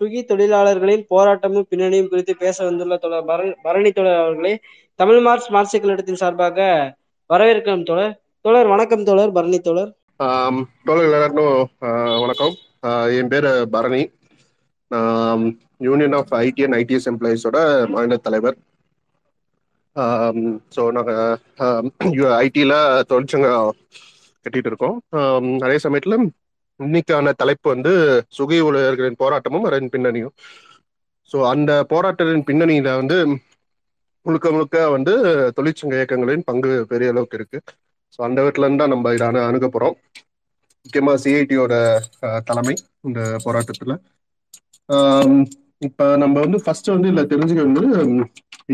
சுகி தொழிலாளர்களின் போராட்டமும் பின்னணியும் குறித்து பேச வந்துள்ள தொடர் பர பரணி தோழர் அவர்களே தமிழ் மார்க்ஸ் மார்சிக் கழகத்தின் சார்பாக வரவேற்கிறோம் தொடர் தொடர் வணக்கம் தொடர் பரணி தோழர். ஆம், எல்லாருக்கும் வணக்கம். என் பேர் பரணி. நான் union of IT and ITES எம்ப்ளாயிஸோட மாநில தலைவர். ஸோ நாங்கள் ஐடியில் தொழிற்சங்கம் கட்டிட்டு இருக்கோம். அதே சமயத்தில் இன்னைக்கான தலைப்பு வந்து சுகி ஊழியர்களின் போராட்டமும் அதன் பின்னணியும். ஸோ அந்த போராட்டத்தின் பின்னணியில வந்து முழுக்க முழுக்க வந்து தொழிற்சங்க இயக்கங்களின் பங்கு பெரிய அளவுக்கு இருக்கு. ஸோ அந்த வீட்டுல இருந்து தான் நம்ம இதான அணுக போறோம். முக்கியமா சிஐடியோட தலைமை இந்த போராட்டத்துல. இப்ப நம்ம வந்து ஃபர்ஸ்ட் வந்து இதுல தெரிஞ்சுக்க வந்து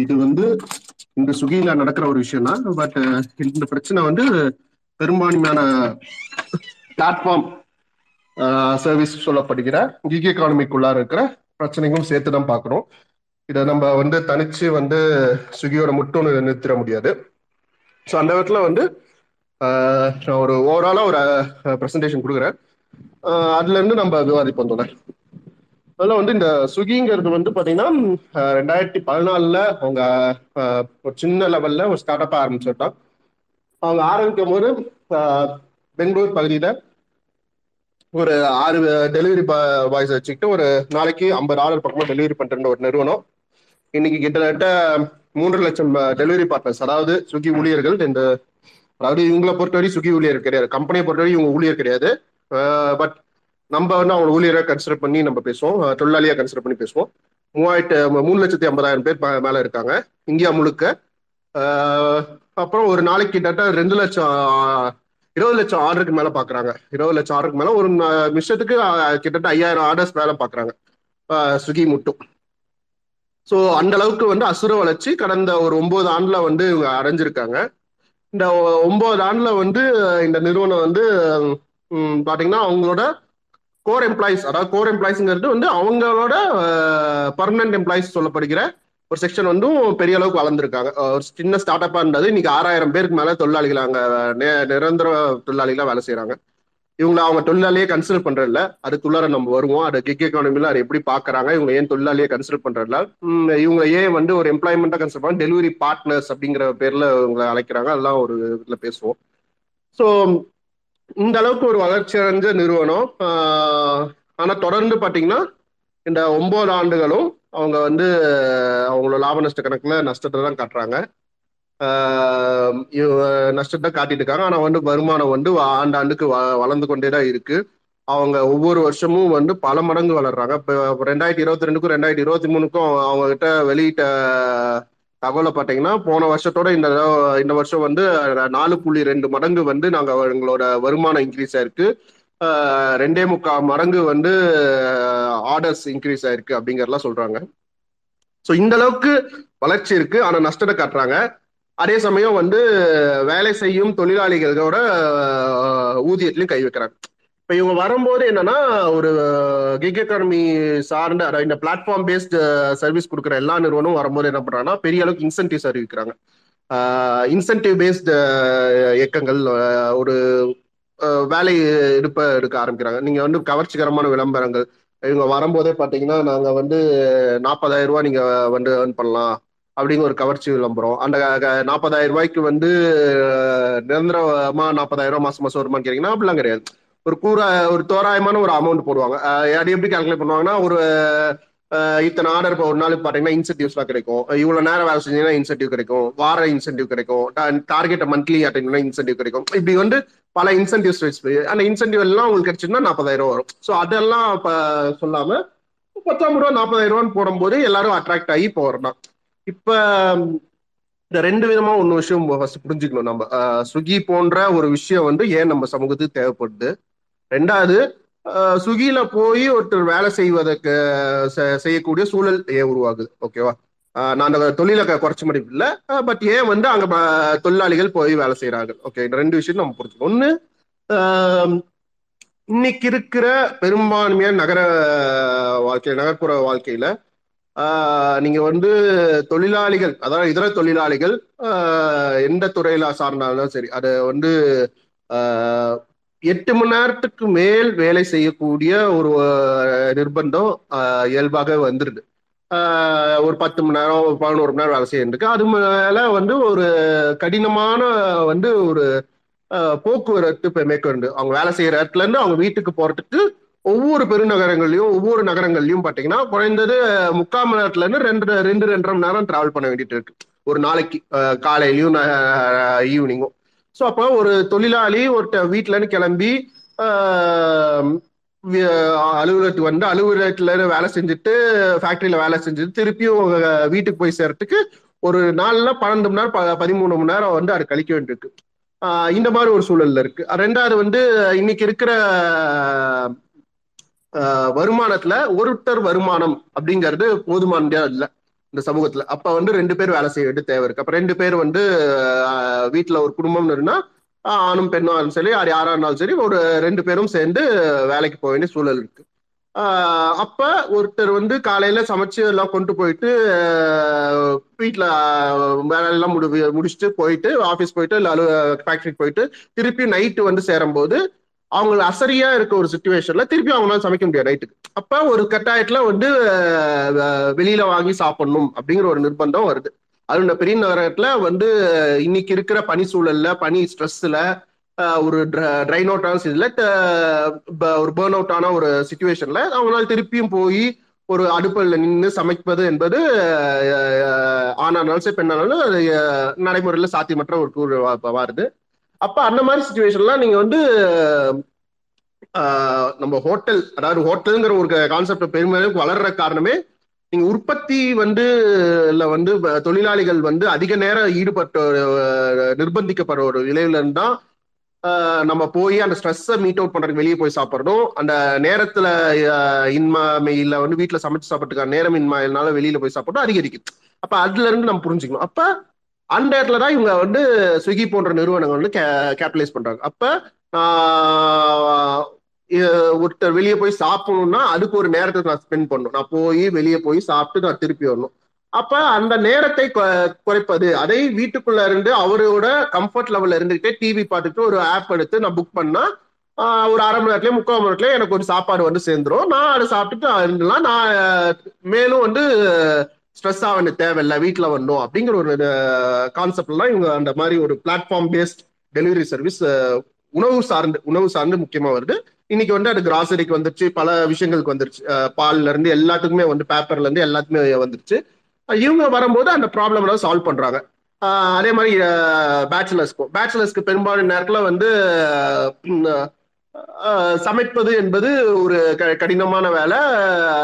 இது வந்து இந்த சுகியில நடக்கிற ஒரு விஷயம் தான் பட் இந்த பிரச்சனை வந்து பெரும்பான்மையான பிளாட்ஃபார்ம் சர்வீஸ் சொல்லப்படுகிற கிக் எக்கானமிக்குள்ளார இருக்கிற பிரச்சனைகளும் சேர்த்து தான் பார்க்குறோம் இதை நம்ம வந்து தனிச்சு வந்து ஸ்விக்கியோட மட்டும் நிறுத்திட முடியாது. ஸோ அந்த இடத்துல வந்து நான் ஒரு ஓவராலாக ஒரு ப்ரெசன்டேஷன் கொடுக்குறேன். அதுலேருந்து நம்ம விவாதிப்போம் தோழர். அதில் வந்து இந்த சுகிங்கிறது வந்து பார்த்தீங்கன்னா ரெண்டாயிரத்தி பதினாலில் அவங்க ஒரு சின்ன லெவலில் ஒரு ஸ்டார்ட் அப்பாக ஆரம்பிச்சிருட்டான் அவங்க ஆரம்பிக்கும் போது பெங்களூர் பகுதியில் ஒரு ஆறு டெலிவரி பாய்ஸ் வச்சுக்கிட்டு ஒரு நாளைக்கு ஐம்பது ஆர்டர் பக்கமாக டெலிவரி பண்ணுற ஒரு நிறுவனம். இன்னைக்கு கிட்டத்தட்ட மூன்று லட்சம் டெலிவரி பார்ட்னர்ஸ் அதாவது சுகி ஊழியர்கள் இந்த அதாவது இவங்களை பொறுத்தவரை சுகி ஊழியர் கிடையாது. கம்பெனியை பொறுத்தவரை இவங்க ஊழியர் கிடையாது. பட் நம்ம வந்து அவங்க ஊழியரை கன்சிடர் பண்ணி நம்ம பேசுவோம். தொழிலாளியாக தொழிலாளியா கன்சிடர் பண்ணி பேசுவோம். மூவாயிரத்து மூணு லட்சத்தி ஐம்பதாயிரம் பேர் மேலே மேல இருக்காங்க. இந்தியா முழுக்க. அப்புறம் ஒரு நாளைக்கு கிட்டத்தட்ட ரெண்டு லட்சம் இருபது லட்சம் ஆர்டருக்கு மேல பாக்குறாங்க. இருபது லட்சம் ஆர்டருக்கு மேல ஒரு நிமிஷத்துக்கு கிட்டத்தட்ட ஐயாயிரம் ஆர்டர்ஸ் மேல பாக்குறாங்க. ஸ்விக்கி மட்டும் ஸோ அந்த அளவுக்கு வந்து அசுர வளர்ச்சி கடந்த ஒரு ஒன்பது ஆண்டுல வந்து இவங்க அடைஞ்சிருக்காங்க. இந்த ஒ- ஒன்பது ஆண்டுல வந்து இந்த நிறுவனம் வந்து பாத்தீங்கன்னா அவங்களோட கோர் எம்ப்ளாயிஸ் அதாவது கோர் எம்ப்ளாயிஸ்ங்கிறது வந்து அவங்களோட பர்மனன்ட் எம்ப்ளாயிஸ் சொல்லப்படுகிற ஒரு செக்ஷன் வந்து பெரிய அளவுக்கு வளர்ந்துருக்காங்க. ஒரு சின்ன ஸ்டார்ட் அப்பா இருந்தது. இன்னைக்கு ஆறாயிரம் பேருக்கு மேல தொழிலாளிகள் அங்க நிரந்தர தொழிலாளிகளா வேலை செய்யறாங்க இவங்களை அவங்க தொழிலாளியே கன்சிடர் பண்றதில்ல. அதுக்குள்ளார நம்ம வருவோம். அது கிக் எக்கானமில அதை எப்படி பாக்குறாங்க இவங்க ஏன் தொழிலாளியே கன்சிடர் பண்றதில்ல. இவங்க ஏன் வந்து ஒரு எம்ப்ளாய்மெண்ட்டா கன்சிடர் பண்ண டெலிவரி பார்ட்னர்ஸ் அப்படிங்கிற பேர்ல இவங்களை அழைக்கிறாங்க. அதெல்லாம் ஒரு இதுல பேசுவோம். ஸோ இந்த அளவுக்கு ஒரு வளர்ச்சி அடைஞ்ச நிறுவனம் ஆனா தொடர்ந்து பாத்தீங்கன்னா இந்த ஒன்பது ஆண்டுகளும் அவங்க வந்து அவங்களோட லாப நஷ்ட கணக்கில் நஷ்டத்தை தான் காட்டுறாங்க. நஷ்டத்தை காட்டிட்டு இருக்காங்க. ஆனால் வந்து வருமானம் வந்து ஆண்டாண்டுக்கு வ- வளர்ந்து கொண்டே தான் இருக்கு. அவங்க ஒவ்வொரு வருஷமும் வந்து பல மடங்கு வளர்றாங்க. இப்போ ரெண்டாயிரத்தி இருபத்தி ரெண்டுக்கும் ரெண்டாயிரத்தி இருபத்தி மூணுக்கும் அவங்க கிட்ட வெளியிட்ட தகவலை பார்த்தீங்கன்னா போன வருஷத்தோட இந்த இந்த வருஷம் வந்து நாலு புள்ளி ரெண்டு மடங்கு வந்து நாங்கள் எங்களோட வருமானம் இன்க்ரீஸ் ஆயிருக்கு. ரெண்டே முக்கால் மடங்கு வந்து ஆர்டர்ஸ் இன்க்ரீஸ் ஆயிருக்கு அப்படிங்கறதெல்லாம் சொல்றாங்க. ஸோ இந்த அளவுக்கு வளர்ச்சி இருக்கு. ஆனா நஷ்டத்தை காட்டுறாங்க. அதே சமயம் வந்து வேலை செய்யும் தொழிலாளிகளோட ஊதியத்திலையும் கை வைக்கிறாங்க. இப்ப இவங்க வரும்போது என்னன்னா ஒரு கிக் எக்கானமி சார்ந்த அதாவது இந்த பிளாட்ஃபார்ம் பேஸ்ட் சர்வீஸ் கொடுக்குற எல்லா நிறுவனமும் வரும்போது என்ன பண்றாங்கன்னா பெரிய அளவுக்கு இன்சென்டிவ்ஸ் அறிவிக்கிறாங்க இன்சென்டிவ் பேஸ்டு இயக்கங்கள் ஒரு வேலை எடுப்ப எடுக்க ஆரம்பிக்கிறாங்க. நீங்க வந்து கவர்ச்சிகரமான விளம்பரங்கள். இவங்க வரும்போதே பாத்தீங்கன்னா நாங்க வந்து நாற்பதாயிரம் ரூபாய் நீங்க வந்து ஏர்ன் பண்ணலாம் அப்படிங்கிற ஒரு கவர்ச்சி விளம்பரம். அந்த நாற்பதாயிரம் ரூபாய்க்கு வந்து நிரந்தரமா நாற்பதாயிரம் ரூபாய் மாசம் மாசம் வருமானு கேட்டீங்கன்னா அப்படிலாம் கிடையாது. ஒரு கூற ஒரு தோராயமான ஒரு அமௌண்ட் போடுவாங்க. அது எப்படி கால்குலேட் பண்ணுவாங்கன்னா ஒரு இத்தனை ஆர்டர் இப்போ ஒரு நாளுக்கு பார்த்தீங்கன்னா இன்சென்டிவ்ஸ்லாம் கிடைக்கும். இவ்வளவு நேரம் வேலை செஞ்சீங்கன்னா இன்சென்டிவ் கிடைக்கும். வார இன்சென்டிவ் கிடைக்கும். டார்கெட்டை மந்த்லி அட்டன் பண்ணா இன்சென்டிவ் கிடைக்கும். இப்படி வந்து பல இன்சென்டிவ்ஸ் வச்சு அந்த இன்சென்டிவ் எல்லாம் உங்களுக்கு கிடைச்சிருந்தா நாற்பதாயிரம் வரும். ஸோ அதெல்லாம் இப்போ சொல்லாம பத்தாம் ரூபா நாற்பதாயிரம் ரூபான்னு போடும்போது எல்லாரும் அட்ராக்ட் ஆகி போறோம் இப்ப இந்த ரெண்டு விதமா ஒன்று விஷயம் ஃபர்ஸ்ட் புரிஞ்சுக்கணும் நம்ம. ஸ்விக்கி போன்ற ஒரு விஷயம் வந்து ஏன் நம்ம சமூகத்துக்கு தேவைப்படுது? ரெண்டாவது சுகியில போய் ஒருத்தர் வேலை செய்வதற்கு செ- செய்யக்கூடிய சூழல் ஏன் உருவாகுது? ஓகேவா நான் அந்த தொழிலை குறைச்ச முடியும் இல்லை. பட் ஏன் வந்து அங்க தொழிலாளிகள் போய் வேலை செய்யறாங்க ஓகே இந்த ரெண்டு விஷயம் நம்ம புரிஞ்சுக்கணும். ஒண்ணு இன்னைக்கு இருக்கிற பெரும்பான்மையான நகர வாழ்க்கை நகர்ப்புற வாழ்க்கையில நீங்க வந்து தொழிலாளிகள் அதாவது இதர தொழிலாளிகள் எந்த துறையில சார்ந்தாலும் சரி அது வந்து எட்டு மணி நேரத்துக்கு மேல் வேலை செய்யக்கூடிய ஒரு நிர்பந்தம் இயல்பாக வந்துருது. ஒரு பத்து மணி நேரம் ஒரு பதினோரு மணி நேரம் வேலை செய்யிருக்கு அது மேல வந்து ஒரு கடினமான வந்து ஒரு போக்குவரத்து இப்போ மேற்கொண்டு அவங்க வேலை செய்யற இடத்துல இருந்து அவங்க வீட்டுக்கு போறதுக்கு ஒவ்வொரு பெருநகரங்கள்லயும் ஒவ்வொரு நகரங்கள்லயும் பாத்தீங்கன்னா குறைந்தது முக்கால் மணி நேரத்துல இருந்து ரெண்டு ரெண்டு ரெண்டரை மணி நேரம் டிராவல் பண்ண வேண்டிட்டு இருக்கு. ஒரு நாளைக்கு அஹ், காலையிலயும் ஈவினிங்கும் ஸோ அப்போ ஒரு தொழிலாளி ஒரு வீட்டிலன்னு கிளம்பி அலுவலகத்துக்கு வந்து அலுவலகத்துல வேலை செஞ்சுட்டு ஃபேக்டரியில வேலை செஞ்சுட்டு திருப்பியும் வீட்டுக்கு போய் சேர்றதுக்கு ஒரு நாள்ல பன்னெண்டு மணி நேரம் ப- பதிமூணு மணி நேரம் வந்து அது கழிக்க வேண்டியிருக்கு. இந்த மாதிரி ஒரு சூழல்ல இருக்கு. ரெண்டாவது வந்து இன்னைக்கு இருக்கிற வருமானத்துல ஒருத்தர் வருமானம் அப்படிங்கிறது போதுமானதா இல்லை. இந்த சமூகத்துல. அப்ப வந்து ரெண்டு பேர் வேலை செய்ய வேண்டிய தேவை இருக்கு. அப்ப ரெண்டு பேர் வந்து வீட்டுல ஒரு குடும்பம்னு இருந்தா ஆணும் பெண்ணும் சரி யார் யாரா இருந்தாலும் சரி ஒரு ரெண்டு பேரும் சேர்ந்து வேலைக்கு போக வேண்டிய சூழல் இருக்கு. அப்ப ஒருத்தர் வந்து காலையில சமைச்சு எல்லாம் கொண்டு போயிட்டு வீட்டுல வேலையெல்லாம் முடி முடிச்சுட்டு போயிட்டு ஆபீஸ் போயிட்டு இல்ல அலுவ ஃபேக்டரிக்கு போயிட்டு திருப்பி நைட்டு வந்து சேரும்போது அவங்க அசரியா இருக்க ஒரு சுச்சுவேஷன்ல திருப்பி அவங்களால சமைக்க முடியாது நைட்டுக்கு அப்ப ஒரு கட்டாயத்துல வந்து வெளியில வாங்கி சாப்பிடணும் அப்படிங்கிற ஒரு நிர்பந்தம் வருது. அது இந்த பெரிய நகரத்துல வந்து இன்னைக்கு இருக்கிற பனி சூழல்ல பனி ஸ்ட்ரெஸ்ல ஒரு ட்ரைன் அவுட் ஆன இதுல ஒரு பேர்ன் அவுட் ஆன ஒரு சுச்சுவேஷன்ல அவங்களால திருப்பியும் போய் ஒரு அடுப்பில் நின்று சமைப்பது என்பது ஆனாலும் சரி பெண்ணானாலும் அது நடைமுறையில சாத்தியமற்ற ஒரு கூறு வருது. அப்ப அந்த மாதிரி சுச்சுவேஷன்லாம் நீங்க வந்து ஆஹ் நம்ம ஹோட்டல் அதாவது ஹோட்டலுங்கிற ஒரு கான்செப்ட் பெருமையாக வளர்ற காரணமே நீங்க உற்பத்தி வந்து இல்ல வந்து தொழிலாளிகள் வந்து அதிக நேரம் ஈடுபட்ட ஒரு, நிர்பந்திக்கப்படுற ஒரு நிலையில இருந்தா ஆஹ், நம்ம போய் அந்த ஸ்ட்ரெஸ்ஸை மீட் அவுட் பண்றதுக்கு வெளியே போய் சாப்பிடணும். அந்த நேரத்துல ஆஹ், இன்மை வந்து வீட்டுல சமைச்சு சாப்பிட்டுக்கா நேரம் இன்மையினால வெளியில போய் சாப்பிடணும் அதிகரிக்கும். அப்ப அதுல இருந்து நம்ம புரிஞ்சுக்கணும். அப்ப அந்த இடத்துல தான் இவங்க வந்து ஸ்விக்கி போன்ற நிறுவனங்கள் வந்து கேபிட்டலைஸ் பண்றாங்க. அப்ப ஒருத்தர் வெளியே போய் சாப்பிடணும்னா அதுக்கு ஒரு நேரத்தை நான் ஸ்பெண்ட் பண்ணணும். நான் போய் வெளியே போய் சாப்பிட்டு நான் திருப்பி வரணும். அப்ப அந்த நேரத்தை கொ- குறைப்பது. அதை வீட்டுக்குள்ள இருந்து அவரோட கம்ஃபர்ட் லெவல்ல இருந்துகிட்டே டிவி பார்த்துட்டு ஒரு ஆப் எடுத்து நான் புக் பண்ணா ஒரு அரை மணி நேரத்துலயே முக்கால் மணி நேரத்துலயே எனக்கு ஒரு சாப்பாடு வந்து சேர்ந்துரும். நான் அதை சாப்பிட்டுட்டு இருந்தலாம் நான் மேலும் வந்து ஸ்ட்ரெஸ் ஆக வேண்டிய தேவையில்லை வீட்டில் வரணும் அப்படிங்கிற ஒரு கான்செப்ட்லாம் இவங்க அந்த மாதிரி ஒரு பிளாட்ஃபார்ம் பேஸ்ட் டெலிவரி சர்வீஸ் உணவு சார்ந்து உணவு சார்ந்து முக்கியமா வருது. இன்னைக்கு வந்து அது கிராசரிக்கு வந்துருச்சு பல விஷயங்களுக்கு வந்துருச்சு. பால்ல இருந்து எல்லாத்துக்குமே வந்து பேப்பர்ல இருந்து எல்லாத்துக்குமே வந்துருச்சு. இவங்க வரும்போது அந்த ப்ராப்ளம் சால்வ் பண்றாங்க. அதே மாதிரி பேச்சுலர்ஸ்க்கும் பேச்சுலர்ஸ்க்கு பெரும்பாலும் நேரத்தில் வந்து சமைப்பது என்பது ஒரு க- கடினமான வேலை.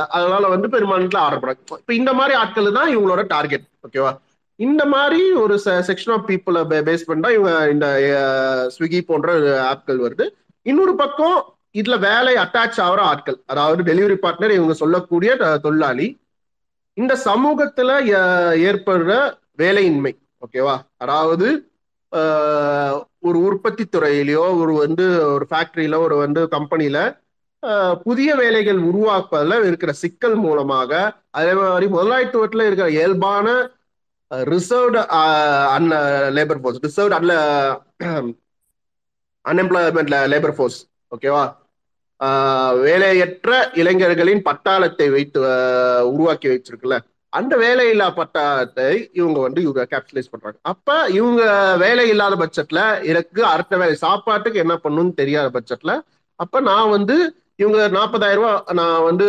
அதனால வந்து பெரும்பாலான ஆர்டர் இப்போ இந்த மாதிரி ஆட்கள் தான் இவங்களோட டார்கெட் ஓகேவா இந்த மாதிரி ஒரு செக்ஷன் ஆஃப் பீப்புளை பேஸ் பண்ணா இவங்க இந்த ஸ்விக்கி போன்ற ஆப்கள் வருது. இன்னொரு பக்கம் இதுல வேலை அட்டாச் ஆகிற ஆட்கள் அதாவது டெலிவரி பார்ட்னர் இவங்க சொல்லக்கூடிய தொழிலாளி இந்த சமூகத்துல ஏற்படுற வேலையின்மை. ஓகேவா அதாவது ஒரு உற்பத்தி துறையிலையோ ஒரு வந்து ஒரு ஃபேக்டரியில ஒரு வந்து கம்பெனியில புதிய வேலைகள் உருவாக்குவதில் இருக்கிற சிக்கல் மூலமாக அதே மாதிரி முதலாளித்துவத்தில் இருக்கிற இயல்பான ரிசர்வ்டு அன்ல லேபர் ஃபோர்ஸ் ரிசர்வ்டு அன்ல அன்எம்ப்ளாய்மெண்ட் லேபர் ஃபோர்ஸ் ஓகேவா வேலையற்ற இளைஞர்களின் பட்டாளத்தை வைத்து உருவாக்கி வச்சிருக்குல்ல? அந்த வேலையில்லா பட்டத்தை இவங்க வந்து இவங்க கேபிட்டலைஸ் பண்றாங்க. அப்ப இவங்க வேலை இல்லாத பட்சத்துல எனக்கு அடுத்த வேலை சாப்பாட்டுக்கு என்ன பண்ணணும்னு தெரியாத பட்சத்துல அப்ப நான் வந்து இவங்க நாற்பதாயிரம் ரூபாய் நான் வந்து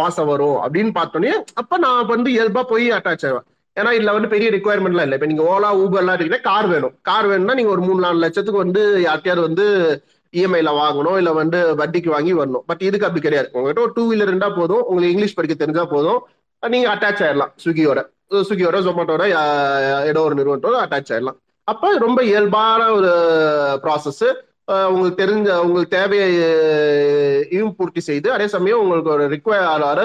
வாசம் வரும் அப்படின்னு பார்த்தோன்னே அப்ப நான் வந்து இயல்பா போய் அட்டாச் ஆயிடுவேன். ஏன்னா இதுல வந்து பெரிய ரெக்குவயர்மெண்ட்லாம் இல்லை. இப்போ நீங்க ஓலா ஊபர்லாம் இருக்கீங்கன்னா கார் வேணும். கார் வேணும்னா நீங்க ஒரு மூணு நாலு லட்சத்துக்கு வந்து யார்கிட்டயாவது வந்து இஎம்ஐல வாங்கணும் இல்ல வந்து வட்டிக்கு வாங்கி வரணும். பட் இதுக்கு அப்படி கிடையாது. உங்ககிட்ட ஒரு டூ வீலர் இருந்தா போதும். உங்களுக்கு இங்கிலீஷ் படிக்க தெரிஞ்சா போதும். நீங்க அட்டாச் ஆயிடலாம் ஸ்விக்கியோட. ஸ்விக்கியோட ஜொமேட்டோட ஏதோ ஒரு நிறுவனத்தோட அட்டாச் ஆயிடலாம். அப்ப ரொம்ப இயல்பான ஒரு ப்ராசஸ் உங்களுக்கு தெரிஞ்ச உங்களுக்கு தேவையையும் பூர்த்தி செய்து அதே சமயம் உங்களுக்கு ஒரு ரிக்வயர்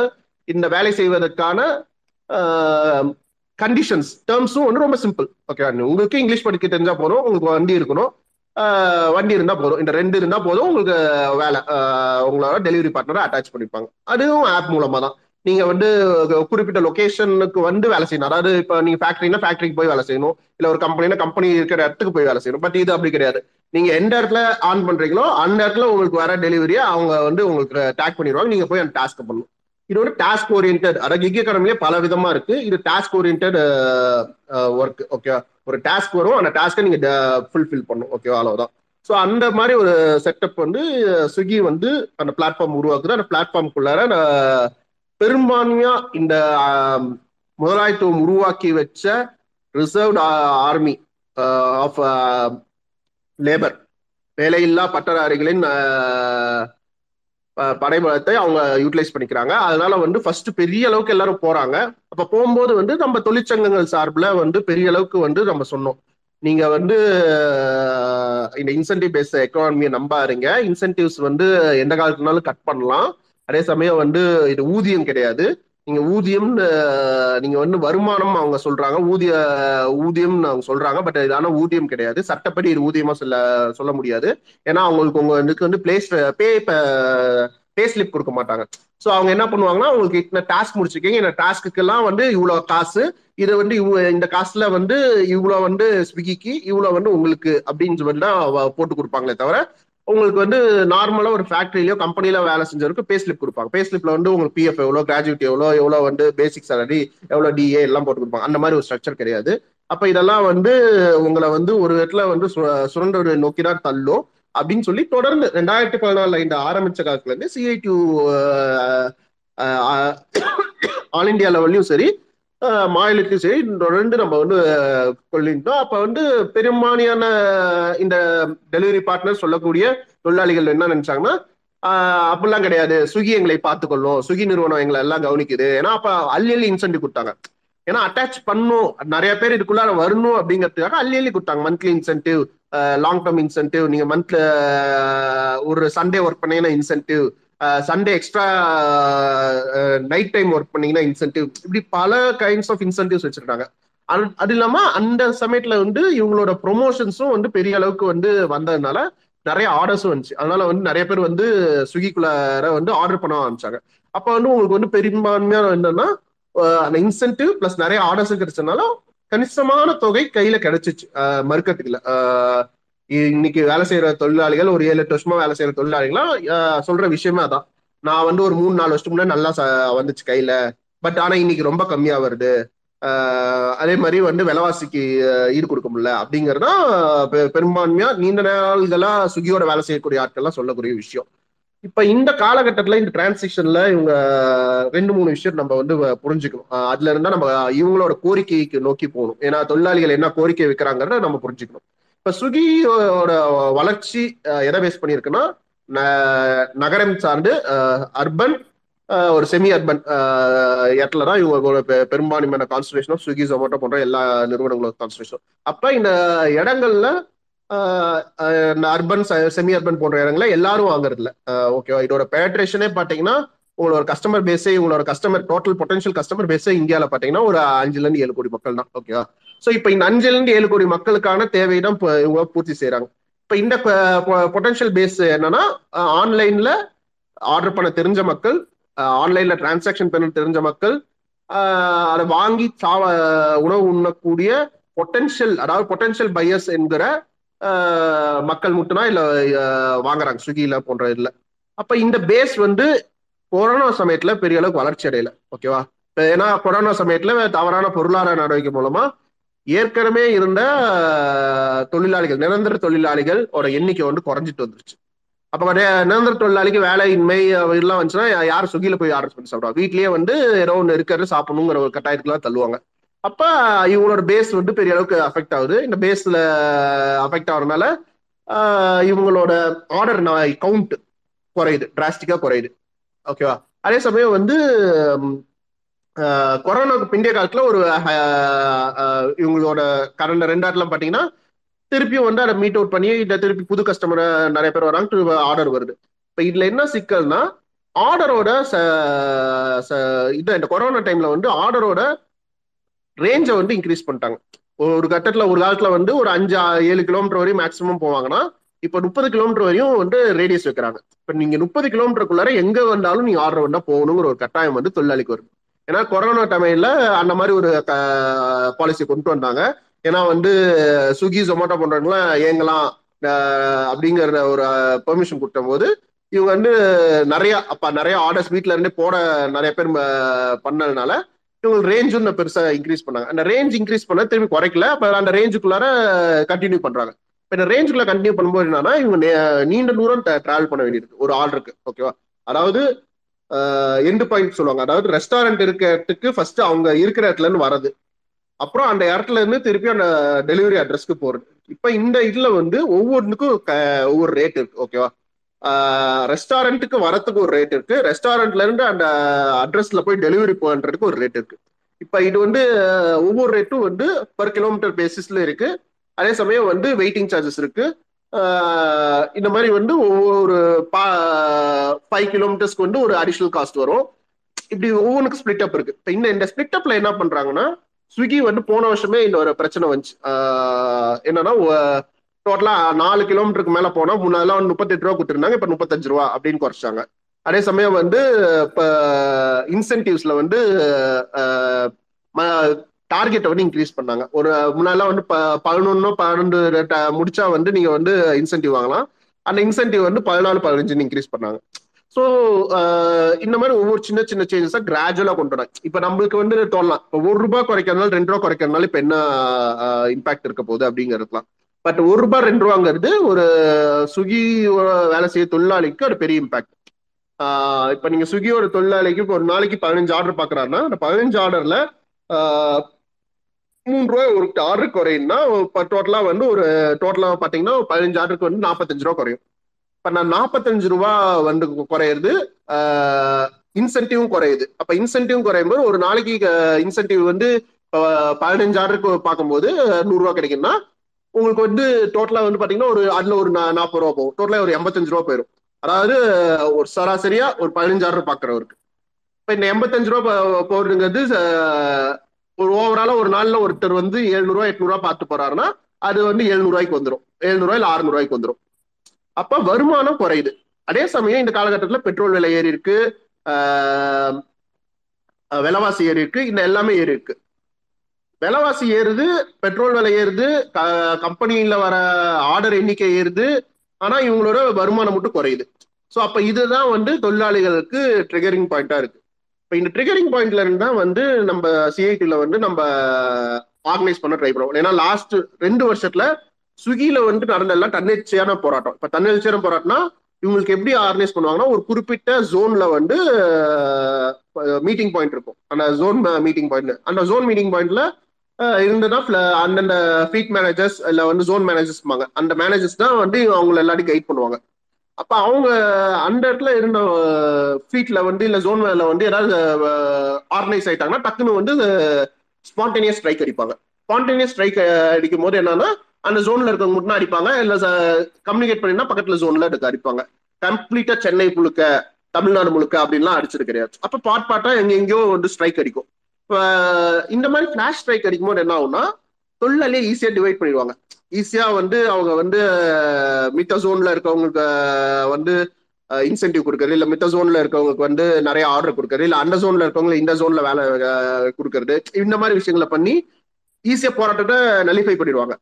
இந்த வேலை செய்வதற்கான கண்டிஷன்ஸ் டேர்ம்ஸும் வந்து ரொம்ப சிம்பிள் ஓகே உங்களுக்கு இங்கிலீஷ் படிக்க தெரிஞ்சா போதும் உங்களுக்கு வண்டி இருக்கணும். வண்டி இருந்தா போதும். இந்த ரெண்டு இருந்தா போதும் உங்களுக்கு வேலை. உங்களோட டெலிவரி பார்ட்னரை அட்டாச் பண்ணிப்பாங்க. அதுவும் ஆப் மூலமா தான் நீங்க வந்து குறிப்பிட்ட லொகேஷனுக்கு வந்து வேலை செய்யணும். அதாவது இப்போ நீங்க ஃபேக்டரினா ஃபேக்டரிக்கு போய் வேலை செய்யணும். இல்ல ஒரு கம்பெனினா கம்பெனி இருக்கிற இடத்துக்கு போய் வேலை செய்யணும். பட் இது அப்படி கிடையாது. நீங்க எந்த இடத்துல ஆன் பண்றீங்களோ அந்த இடத்துல உங்களுக்கு வர டெலிவரியை அவங்க வந்து உங்களுக்கு டேக் பண்ணிடுவாங்க. நீங்க போய் அந்த டாஸ்க் பண்ணணும். இது வந்து டாஸ்க் ஓரியன்ட் அதாவது கிக் எக்கானமிலே பல விதமா இருக்கு. இது டாஸ்க் ஓரியன்ட் ஒர்க் ஓகே ஒரு டாஸ்க் வரும். அந்த டாஸ்க்கை நீங்க ஃபுல்ஃபில் பண்ணும் ஓகேவா அவ்வளவுதான். ஸோ அந்த மாதிரி ஒரு செட்டப் வந்து ஸ்விக்கி வந்து அந்த பிளாட்ஃபார்ம் உருவாக்குது. அந்த பிளாட்ஃபார்முக்குள்ளார பெரும்பான்மையா இந்த முதலாளித்துவம் உருவாக்கி வச்ச ரிசர்வ்ட் ஆர்மி ஆஃப் லேபர் வேலையில்லா பட்டதாரிகளின் படைபலத்தை அவங்க யூட்டிலைஸ் பண்ணிக்கிறாங்க. அதனால வந்து ஃபர்ஸ்ட் பெரிய அளவுக்கு எல்லாரும் போறாங்க. அப்ப போகும்போது வந்து நம்ம தொழிற்சங்கங்கள் சார்பில் வந்து பெரிய அளவுக்கு வந்து நம்ம சொன்னோம். நீங்க வந்து இந்த இன்சென்டிவ் பேஸ் எக்கானமியை நம்பாருங்க இன்சென்டிவ்ஸ் வந்து எந்த காலத்துனாலும் கட் பண்ணலாம். அதே சமயம் வந்து இது ஊதியம் கிடையாது. நீங்க ஊதியம் நீங்க வந்து வருமானம் அவங்க சொல்றாங்க ஊதிய ஊதியம் அவங்க சொல்றாங்க பட் இதான ஊதியம் கிடையாது. சட்டப்படி இது ஊதியமா சொல்ல சொல்ல முடியாது. ஏன்னா அவங்களுக்கு உங்களுக்கு வந்து பிளேஸ் பே பே ஸ்லிப் கொடுக்க மாட்டாங்க. ஸோ அவங்க என்ன பண்ணுவாங்கன்னா உங்களுக்கு இத்தனை டாஸ்க் முடிச்சிருக்கீங்க இந்த டாஸ்க்கு எல்லாம் வந்து இவ்வளோ காசு இதை வந்து இந்த காசுல வந்து இவ்வளோ வந்து ஸ்விக்கிக்கு இவ்வளோ வந்து உங்களுக்கு அப்படின்னு சொல்லி தான் போட்டு கொடுப்பாங்களே தவிர உங்களுக்கு வந்து நார்மலா ஒரு ஃபேக்டரியிலயோ கம்பெனில வேலை செஞ்சவருக்கு பே ஸ்லிப் கொடுப்பாங்க. பே ஸ்லிப்ல வந்து உங்களுக்கு பிஎஃப் எவ்வளோ கிராஜுவேட் எவ்வளோ எவ்வளோ வந்து பேசிக் சேலரி எவ்வளோ டிஏ எல்லாம் போட்டு கொடுப்பாங்க. அந்த மாதிரி ஒரு ஸ்ட்ரக்சர் கிடையாது. அப்ப இதெல்லாம் வந்து உங்களை வந்து ஒரு இடத்துல வந்து சுரண்ட நோக்கி தான் தள்ளும் அப்படின்னு சொல்லி தொடர்ந்து ரெண்டாயிரத்தி பதினாலுல இந்த ஆரம்பிச்ச காலத்துல இருந்து சிஐடியூ ஆல் இண்டியா லெவல்லையும் சரி மாயிலுக்கு சரி தொடர்ந்து நம்ம வந்து கொள்ளிருந்தோம் அப்ப வந்து பெரும்பான்மையான இந்த டெலிவரி பார்ட்னர் சொல்லக்கூடிய தொழிலாளிகள் என்ன நினைச்சாங்கன்னா அப்படிலாம் கிடையாது. சுகி எங்களை பார்த்துக்கொள்ளும். சுகி நிறுவனம் எங்களை எல்லாம் கவனிக்குது. ஏன்னா அப்ப அள்ளி அள்ளி இன்சென்டிவ் கொடுத்தாங்க. ஏன்னா அட்டாச் பண்ணும். நிறைய பேர் இதுக்குள்ளார வரணும் அப்படிங்கிறதுக்காக அள்ளி அள்ளி கொடுத்தாங்க. Monthly incentive long term incentive நீங்க மந்த்ல ஒரு சண்டே ஒர்க் பண்ணீங்கன்னா incentive Sunday extra night time work பண்ணீங்கன்னா இன்சென்டிவ் இப்படி பல கைண்ட்ஸ் ஆஃப் இன்சென்டிவ்ஸ் வச்சிருக்காங்க. அது இல்லாம அந்த சமயத்துல வந்து இவங்களோட ப்ரொமோஷன்ஸும் வந்து பெரிய அளவுக்கு வந்து வந்ததுனால நிறைய ஆர்டர்ஸும் வந்துச்சு. அதனால வந்து நிறைய பேர் வந்து ஸ்விக்கிக்குள்ளார வந்து ஆர்டர் பண்ண ஆரம்பிச்சாங்க. அப்ப வந்து உங்களுக்கு வந்து பெரும்பான்மையான என்னன்னா அந்த இன்சென்டிவ் பிளஸ் நிறைய ஆர்டர்ஸ் கிடைச்சதுனால கணிசமான தொகை கையில கிடைச்சிச்சு. மறுக்கிறதுக்கு இன்னைக்கு வேலை செய்யற தொழிலாளிகள் ஒரு ஏழு எட்டு வருஷமா வேலை செய்யற தொழிலாளிகள்லாம் சொல்ற விஷயமே அதான். நான் வந்து ஒரு மூணு நாலு வருஷத்துக்கு முன்னாடி நல்லா வந்துச்சு கையில. பட் ஆனா இன்னைக்கு ரொம்ப கம்மியா வருது. அதே மாதிரி வந்து விலைவாசிக்கு ஈடு கொடுக்க முடியல அப்படிங்கறதா பெரும்பான்மையா நீண்ட நாள்களா சுகியோட வேலை செய்யக்கூடிய ஆட்கள்லாம் சொல்லக்கூடிய விஷயம். இப்ப இந்த காலகட்டத்துல இந்த டிரான்சிஷன்ல இவங்க ரெண்டு மூணு விஷயம் நம்ம வந்து புரிஞ்சுக்கணும். அதுல இருந்தா நம்ம இவங்களோட கோரிக்கைக்கு நோக்கி போகணும். ஏன்னா தொழிலாளிகள் என்ன கோரிக்கை வைக்கிறாங்கிறத நம்ம புரிஞ்சுக்கணும். இப்ப ஸ்விக்கியோட வளர்ச்சி எதை பேஸ் பண்ணியிருக்குன்னா நகரம் சார்ந்து அர்பன் ஒரு செமி அர்பன் இடத்துல தான் இவங்களோட பெரும்பான்மையான கான்சன்ட்ரேஷன் ஆஃப் ஸ்விக்கி ஜொமேட்டோ போன்ற எல்லா நிறுவனங்களோட கான்சன்ட்ரேஷன் அப்ப இந்த இடங்கள்ல அர்பன் செமி அர்பன் போன்ற இடங்களை எல்லாரும் வாங்குறது இல்லை ஓகேவா இதோட பேட்ரேஷனே பாத்தீங்கன்னா உங்களோட கஸ்டமர் பேஸே உங்களோட கஸ்டமர் டோட்டல் பொட்டன்ஷியல் கஸ்டமர் பேஸே இந்தியாவில் பார்த்தீங்கன்னா ஒரு அஞ்சுல இருந்து ஏழு கோடி மக்கள் தான் ஓகேவா ஸோ இப்போ இந்த அஞ்சுல இருந்து ஏழு கோடி மக்களுக்கான தேவை தான் இவங்க பூர்த்தி செய்கிறாங்க இப்போ இந்த பொட்டன்ஷியல் பேஸ் என்னன்னா ஆன்லைன்ல ஆர்டர் பண்ண தெரிஞ்ச மக்கள் ஆன்லைன்ல டிரான்சாக்ஷன் பண்ண தெரிஞ்ச மக்கள் அதை வாங்கி சாவ உணவு உண்ணக்கூடிய பொட்டன்ஷியல் அதாவது பொட்டன்ஷியல் பையர்ஸ் என்கிற மக்கள் மட்டும்தான் இல்லை வாங்குறாங்க. ஸ்விக்கியில் போன்ற இதில். அப்போ இந்த பேஸ் வந்து கொரோனா சமயத்துல பெரிய அளவுக்கு வளர்ச்சி அடையல ஓகேவா ஏன்னா கொரோனா சமயத்துல தவறான பொருளாதார நடவடிக்கை மூலமா ஏற்கனவே இருந்த தொழிலாளிகள் நிரந்தர தொழிலாளிகளோட எண்ணிக்கை வந்து குறைஞ்சிட்டு வந்துருச்சு. அப்ப நிரந்தர தொழிலாளிக்கு வேலையின்மை இதெல்லாம் வந்துச்சுன்னா யார் ஸ்விக்கியில போய் ஆர்டர் பண்ணி சாப்பிடுவா? வீட்லயே வந்து ஏதோ ஒன்று இருக்கிறது சாப்பிடணுங்கிற ஒரு கட்டாயத்துக்குலாம் தள்ளுவாங்க. அப்ப இவங்களோட பேஸ் வந்து பெரிய அளவுக்கு அஃபெக்ட் ஆகுது. இந்த பேஸ்ல அஃபெக்ட் ஆகுறதுனால இவங்களோட ஆர்டர் கவுண்ட் குறையுது டிராஸ்டிக்கா குறையுது. ஓகேவா அதே சமயம் வந்து கொரோனாவுக்கு பிந்தைய காலத்துல ஒரு இவங்களோட கடந்த ரெண்டாயிரத்துல பாத்தீங்கன்னா திருப்பியும் வந்து அதை மீட் அவுட் பண்ணி இதை திருப்பி புது கஸ்டமர் நிறைய பேர் வராங்க ஆர்டர் வருது. இப்ப இதுல என்ன சிக்கல்னா ஆர்டரோட இது இந்த கொரோனா டைம்ல வந்து ஆர்டரோட ரேஞ்சை வந்து இன்க்ரீஸ் பண்ணிட்டாங்க. ஒரு கட்டத்துல ஒரு காலத்துல வந்து ஒரு அஞ்சு ஏழு கிலோமீட்டர் வரையும் மேக்ஸிமம் போவாங்கன்னா இப்ப முப்பது கிலோமீட்டர் வரையும் வந்து ரேடியஸ் வைக்கிறாங்க. இப்ப நீங்க முப்பது கிலோமீட்டருக்குள்ளார எங்க வந்தாலும் நீங்க ஆர்டர் வந்தா போகணுங்கிற ஒரு கட்டாயம் வந்து தொழிலாளிக்கு வருது ஏன்னா கொரோனா டைம்ல அந்த மாதிரி ஒரு பாலிசி கொண்டு வந்தாங்க. ஏன்னா வந்து ஸ்விக்கி ஜொமேட்டோ பண்றவங்களாம் ஏங்கலாம் அப்படிங்கிற ஒரு பெர்மிஷன் கொடுத்த போது இவங்க வந்து நிறைய அப்ப நிறைய ஆர்டர்ஸ் வீட்ல இருந்தே போட நிறைய பேர் பண்ணதுனால இவங்க ரேஞ்சும் பெருசா இன்க்ரீஸ் பண்ணாங்க. அந்த ரேஞ்ச் இன்க்ரீஸ் பண்ண திரும்பி குறைக்கல. அப்ப அந்த ரேஞ்சுக்குள்ளார கண்டினியூ பண்றாங்க. இந்த ரேஞ்சுக்குள்ள கண்டினியூ பண்ணும்போது என்னன்னா இவங்க நீண்ட தூரம் டிராவல் பண்ண வேண்டியிருக்கு. ஒரு ஆர்டருக்கு ஓகேவா அதாவது எண்டு பாயிண்ட் சொல்லுவாங்க. அதாவது ரெஸ்டாரண்ட் இருக்க இடத்துக்கு ஃபர்ஸ்ட் அவங்க இருக்கிற இடத்துல இருந்து வரது அப்புறம் அந்த இடத்துல இருந்து திருப்பி அந்த டெலிவரி அட்ரஸ்க்கு போறது. இப்ப இந்த இதுல வந்து ஒவ்வொன்றுக்கும் ஒவ்வொரு ரேட் இருக்கு ஓகேவா ரெஸ்டாரண்ட்டுக்கு வரத்துக்கு ஒரு ரேட் இருக்கு. ரெஸ்டாரண்ட்ல இருந்து அந்த அட்ரஸ்ல போய் டெலிவரி பண்றதுக்கு ஒரு ரேட் இருக்கு. இப்ப இது வந்து ஒவ்வொரு ரேட்டும் வந்து பர் கிலோமீட்டர் பேசிஸ்ல இருக்கு. அதே சமயம் வந்து வெயிட்டிங் சார்ஜஸ் இருக்கு. இந்த மாதிரி வந்து ஒவ்வொரு ஃபைவ் கிலோமீட்டர்ஸ்க்கு வந்து ஒரு அடிஷனல் காஸ்ட் வரும். இப்படி ஒவ்வொன்றுக்கு ஸ்பிளிட் அப் இருக்கு. இப்போ இந்த இந்த ஸ்பிளிட் அப்ல என்ன பண்றாங்கன்னா ஸ்விக்கி வந்து போன வருஷமே இந்த ஒரு பிரச்சனை வந்துச்சு. என்னன்னா டோட்டலா நாலு கிலோமீட்டருக்கு மேல போனா முன்னாடிலாம் வந்து முப்பத்தெட்டு ரூபா கொடுத்துருந்தாங்க இப்ப முப்பத்தஞ்சு ரூபா அப்படின்னு குறைச்சாங்க அதே சமயம் வந்து இப்போ இன்சென்டிவ்ஸ்ல வந்து டார்கெட்டை வந்து இன்க்ரீஸ் பண்ணாங்க. ஒரு முன்னாடிலாம் வந்து பதினொன்னு பன்னெண்டு முடிச்சா வந்து நீங்க வந்து இன்சென்டிவ் வாங்கலாம். அந்த இன்சென்டிவ் வந்து பதினாலு பதினஞ்சுன்னு இன்க்ரீஸ் பண்ணாங்க. ஸோ இந்த மாதிரி ஒவ்வொரு சின்ன சின்ன சேஞ்சஸா கிராஜுவலா கொண்டு வராங்க. இப்ப நம்மளுக்கு வந்து தோணலாம். இப்போ ஒரு ரூபாய் குறைக்கிறதுனால ரெண்டு ரூபா குறைக்கிறதுனால இப்ப என்ன இம்பாக்ட் இருக்க போகுது அப்படிங்கிறதுலாம். பட் ஒரு ரூபாய் ரெண்டு ரூபாங்கிறது ஒரு சுகி வேலை செய்ய தொழிலாளிக்கு ஒரு பெரிய இம்பாக்ட் இப்ப நீங்க சுகியோட தொழிலாளிக்கு இப்போ ஒரு நாளைக்கு பதினஞ்சு ஆர்டர் பாக்குறாருன்னா அந்த பதினஞ்சு ஆர்டர்ல மூணு ரூபாய் ஒரு ஆர்டர் குறையும்னா இப்போ டோட்டலா வந்து ஒரு டோட்டலா பாத்தீங்கன்னா பதினஞ்சு ஆர்டருக்கு வந்து நாற்பத்தஞ்சு ரூபா குறையும். இப்ப நான் நாற்பத்தஞ்சு ரூபா வந்து குறையிறது இன்சென்டிவும் குறையுது. அப்ப இன்சென்டிவும் குறையும் போது ஒரு நாளைக்கு இன்சென்டிவ் வந்து பதினஞ்சு ஆர்டருக்கு பார்க்கும்போது நூறுரூவா கிடைக்கும்னா உங்களுக்கு வந்து டோட்டலா வந்து பாத்தீங்கன்னா ஒரு அதுல ஒரு நாற்பது ரூபா போகும். டோட்டலா ஒரு எண்பத்தஞ்சு ரூபா போயிடும் அதாவது ஒரு சராசரியா ஒரு பதினஞ்சு ஆர்டர் பாக்குறவருக்கு. இப்ப இந்த எண்பத்தஞ்சு ரூபா போறதுங்கிறது ஒரு ஓவராலா ஒரு நாள்ல ஒருத்தர் வந்து எழுநூறுவா எட்நூறுவா பார்த்து போறாருன்னா அது வந்து எழுநூறுவாய்க்கு வந்துடும் எழுநூறுவா இல்ல அறுநூறுவாய்க்கு வந்துடும் அப்ப வருமானம் குறையுது. அதே சமயம் இந்த காலகட்டத்தில் பெட்ரோல் விலை ஏறி இருக்கு. விலைவாசி ஏறி இருக்கு. இந்த எல்லாமே ஏறி இருக்கு. விலைவாசி ஏறுது பெட்ரோல் விலை ஏறுது கம்பெனியில வர ஆர்டர் எண்ணிக்கை ஏறுது. ஆனா இவங்களோட வருமானம் மட்டும் குறையுது. ஸோ அப்ப இதுதான் வந்து தொழிலாளிகளுக்கு ட்ரிகரிங் பாயிண்டா இருக்கு. இப்போ இந்த ட்ரிகரிங் பாயிண்ட்ல இருந்து தான் வந்து நம்ம சிஐடியில் வந்து நம்ம ஆர்கனைஸ் பண்ண ட்ரை பண்ணுவோம். ஏன்னா லாஸ்ட் ரெண்டு வருஷத்துல ஸ்விக்கியில வந்து நடந்த எல்லாம் தன்னெச்சையான போராட்டம். இப்போ தன்னெச்சையான போராட்டம்னா இவங்களுக்கு எப்படி ஆர்கனைஸ் பண்ணுவாங்கன்னா ஒரு குறிப்பிட்ட ஜோன்ல வந்து மீட்டிங் பாயிண்ட் இருக்கும். அந்த ஜோன் மீட்டிங் பாயிண்ட் அந்த ஜோன் மீட்டிங் பாயிண்ட்ல இருந்ததுன்னா அந்தந்த ஃபீட் மேனேஜர்ஸ் இல்லை வந்து ஜோன் மேனேஜர்ஸ் அந்த மேனேஜர்ஸ் தான் வந்து அவங்களை எல்லாத்தையும் கைட் பண்ணுவாங்க. அப்ப அவங்க அந்த இடத்துல இருந்த ஃபீட்ல வந்து இல்ல ஜோன் வேல வந்து ஏதாவது ஆர்கனைஸ் ஆயிட்டாங்கன்னா டக்குன்னு வந்து ஸ்பான்டேனியஸ் ஸ்ட்ரைக் அடிப்பாங்க. ஸ்பான்டேனியஸ் ஸ்ட்ரைக் அடிக்கும் போது என்னன்னா அந்த ஜோன்ல இருக்கவங்க மட்டும் அடிப்பாங்க இல்ல கம்யூனிகேட் பண்ணினா பக்கத்துல ஜோன்ல எடுக்க அடிப்பாங்க. கம்ப்ளீட்டா சென்னை முழுக்க தமிழ்நாடு முழுக்க அப்படின்லாம் அடிச்சது கிடையாது. அப்ப பாட் பார்ட்டா எங்க எங்கேயோ வந்து ஸ்ட்ரைக் அடிக்கும். இப்போ இந்த மாதிரி ஃபிளாஷ் ஸ்ட்ரைக் அடிக்கும் போது என்ன ஆகும்னா தொழிலாளியே ஈஸியா டிவைட் பண்ணிடுவாங்க. ஈஸியா வந்து அவங்க வந்து மித்த ஜோன்ல இருக்கவங்களுக்கு வந்து இன்சென்டிவ் கொடுக்கறது இல்ல மித்த ஜோன்ல இருக்கவங்களுக்கு வந்து நிறைய ஆர்டர் கொடுக்கறது இல்ல அந்த ஜோன்ல இருக்கவங்களை இந்த ஜோன்ல வேலை கொடுக்கறது இந்த மாதிரி விஷயங்களை பண்ணி ஈஸியா போராட்டத்தை நலிஃபை பண்ணிடுவாங்க.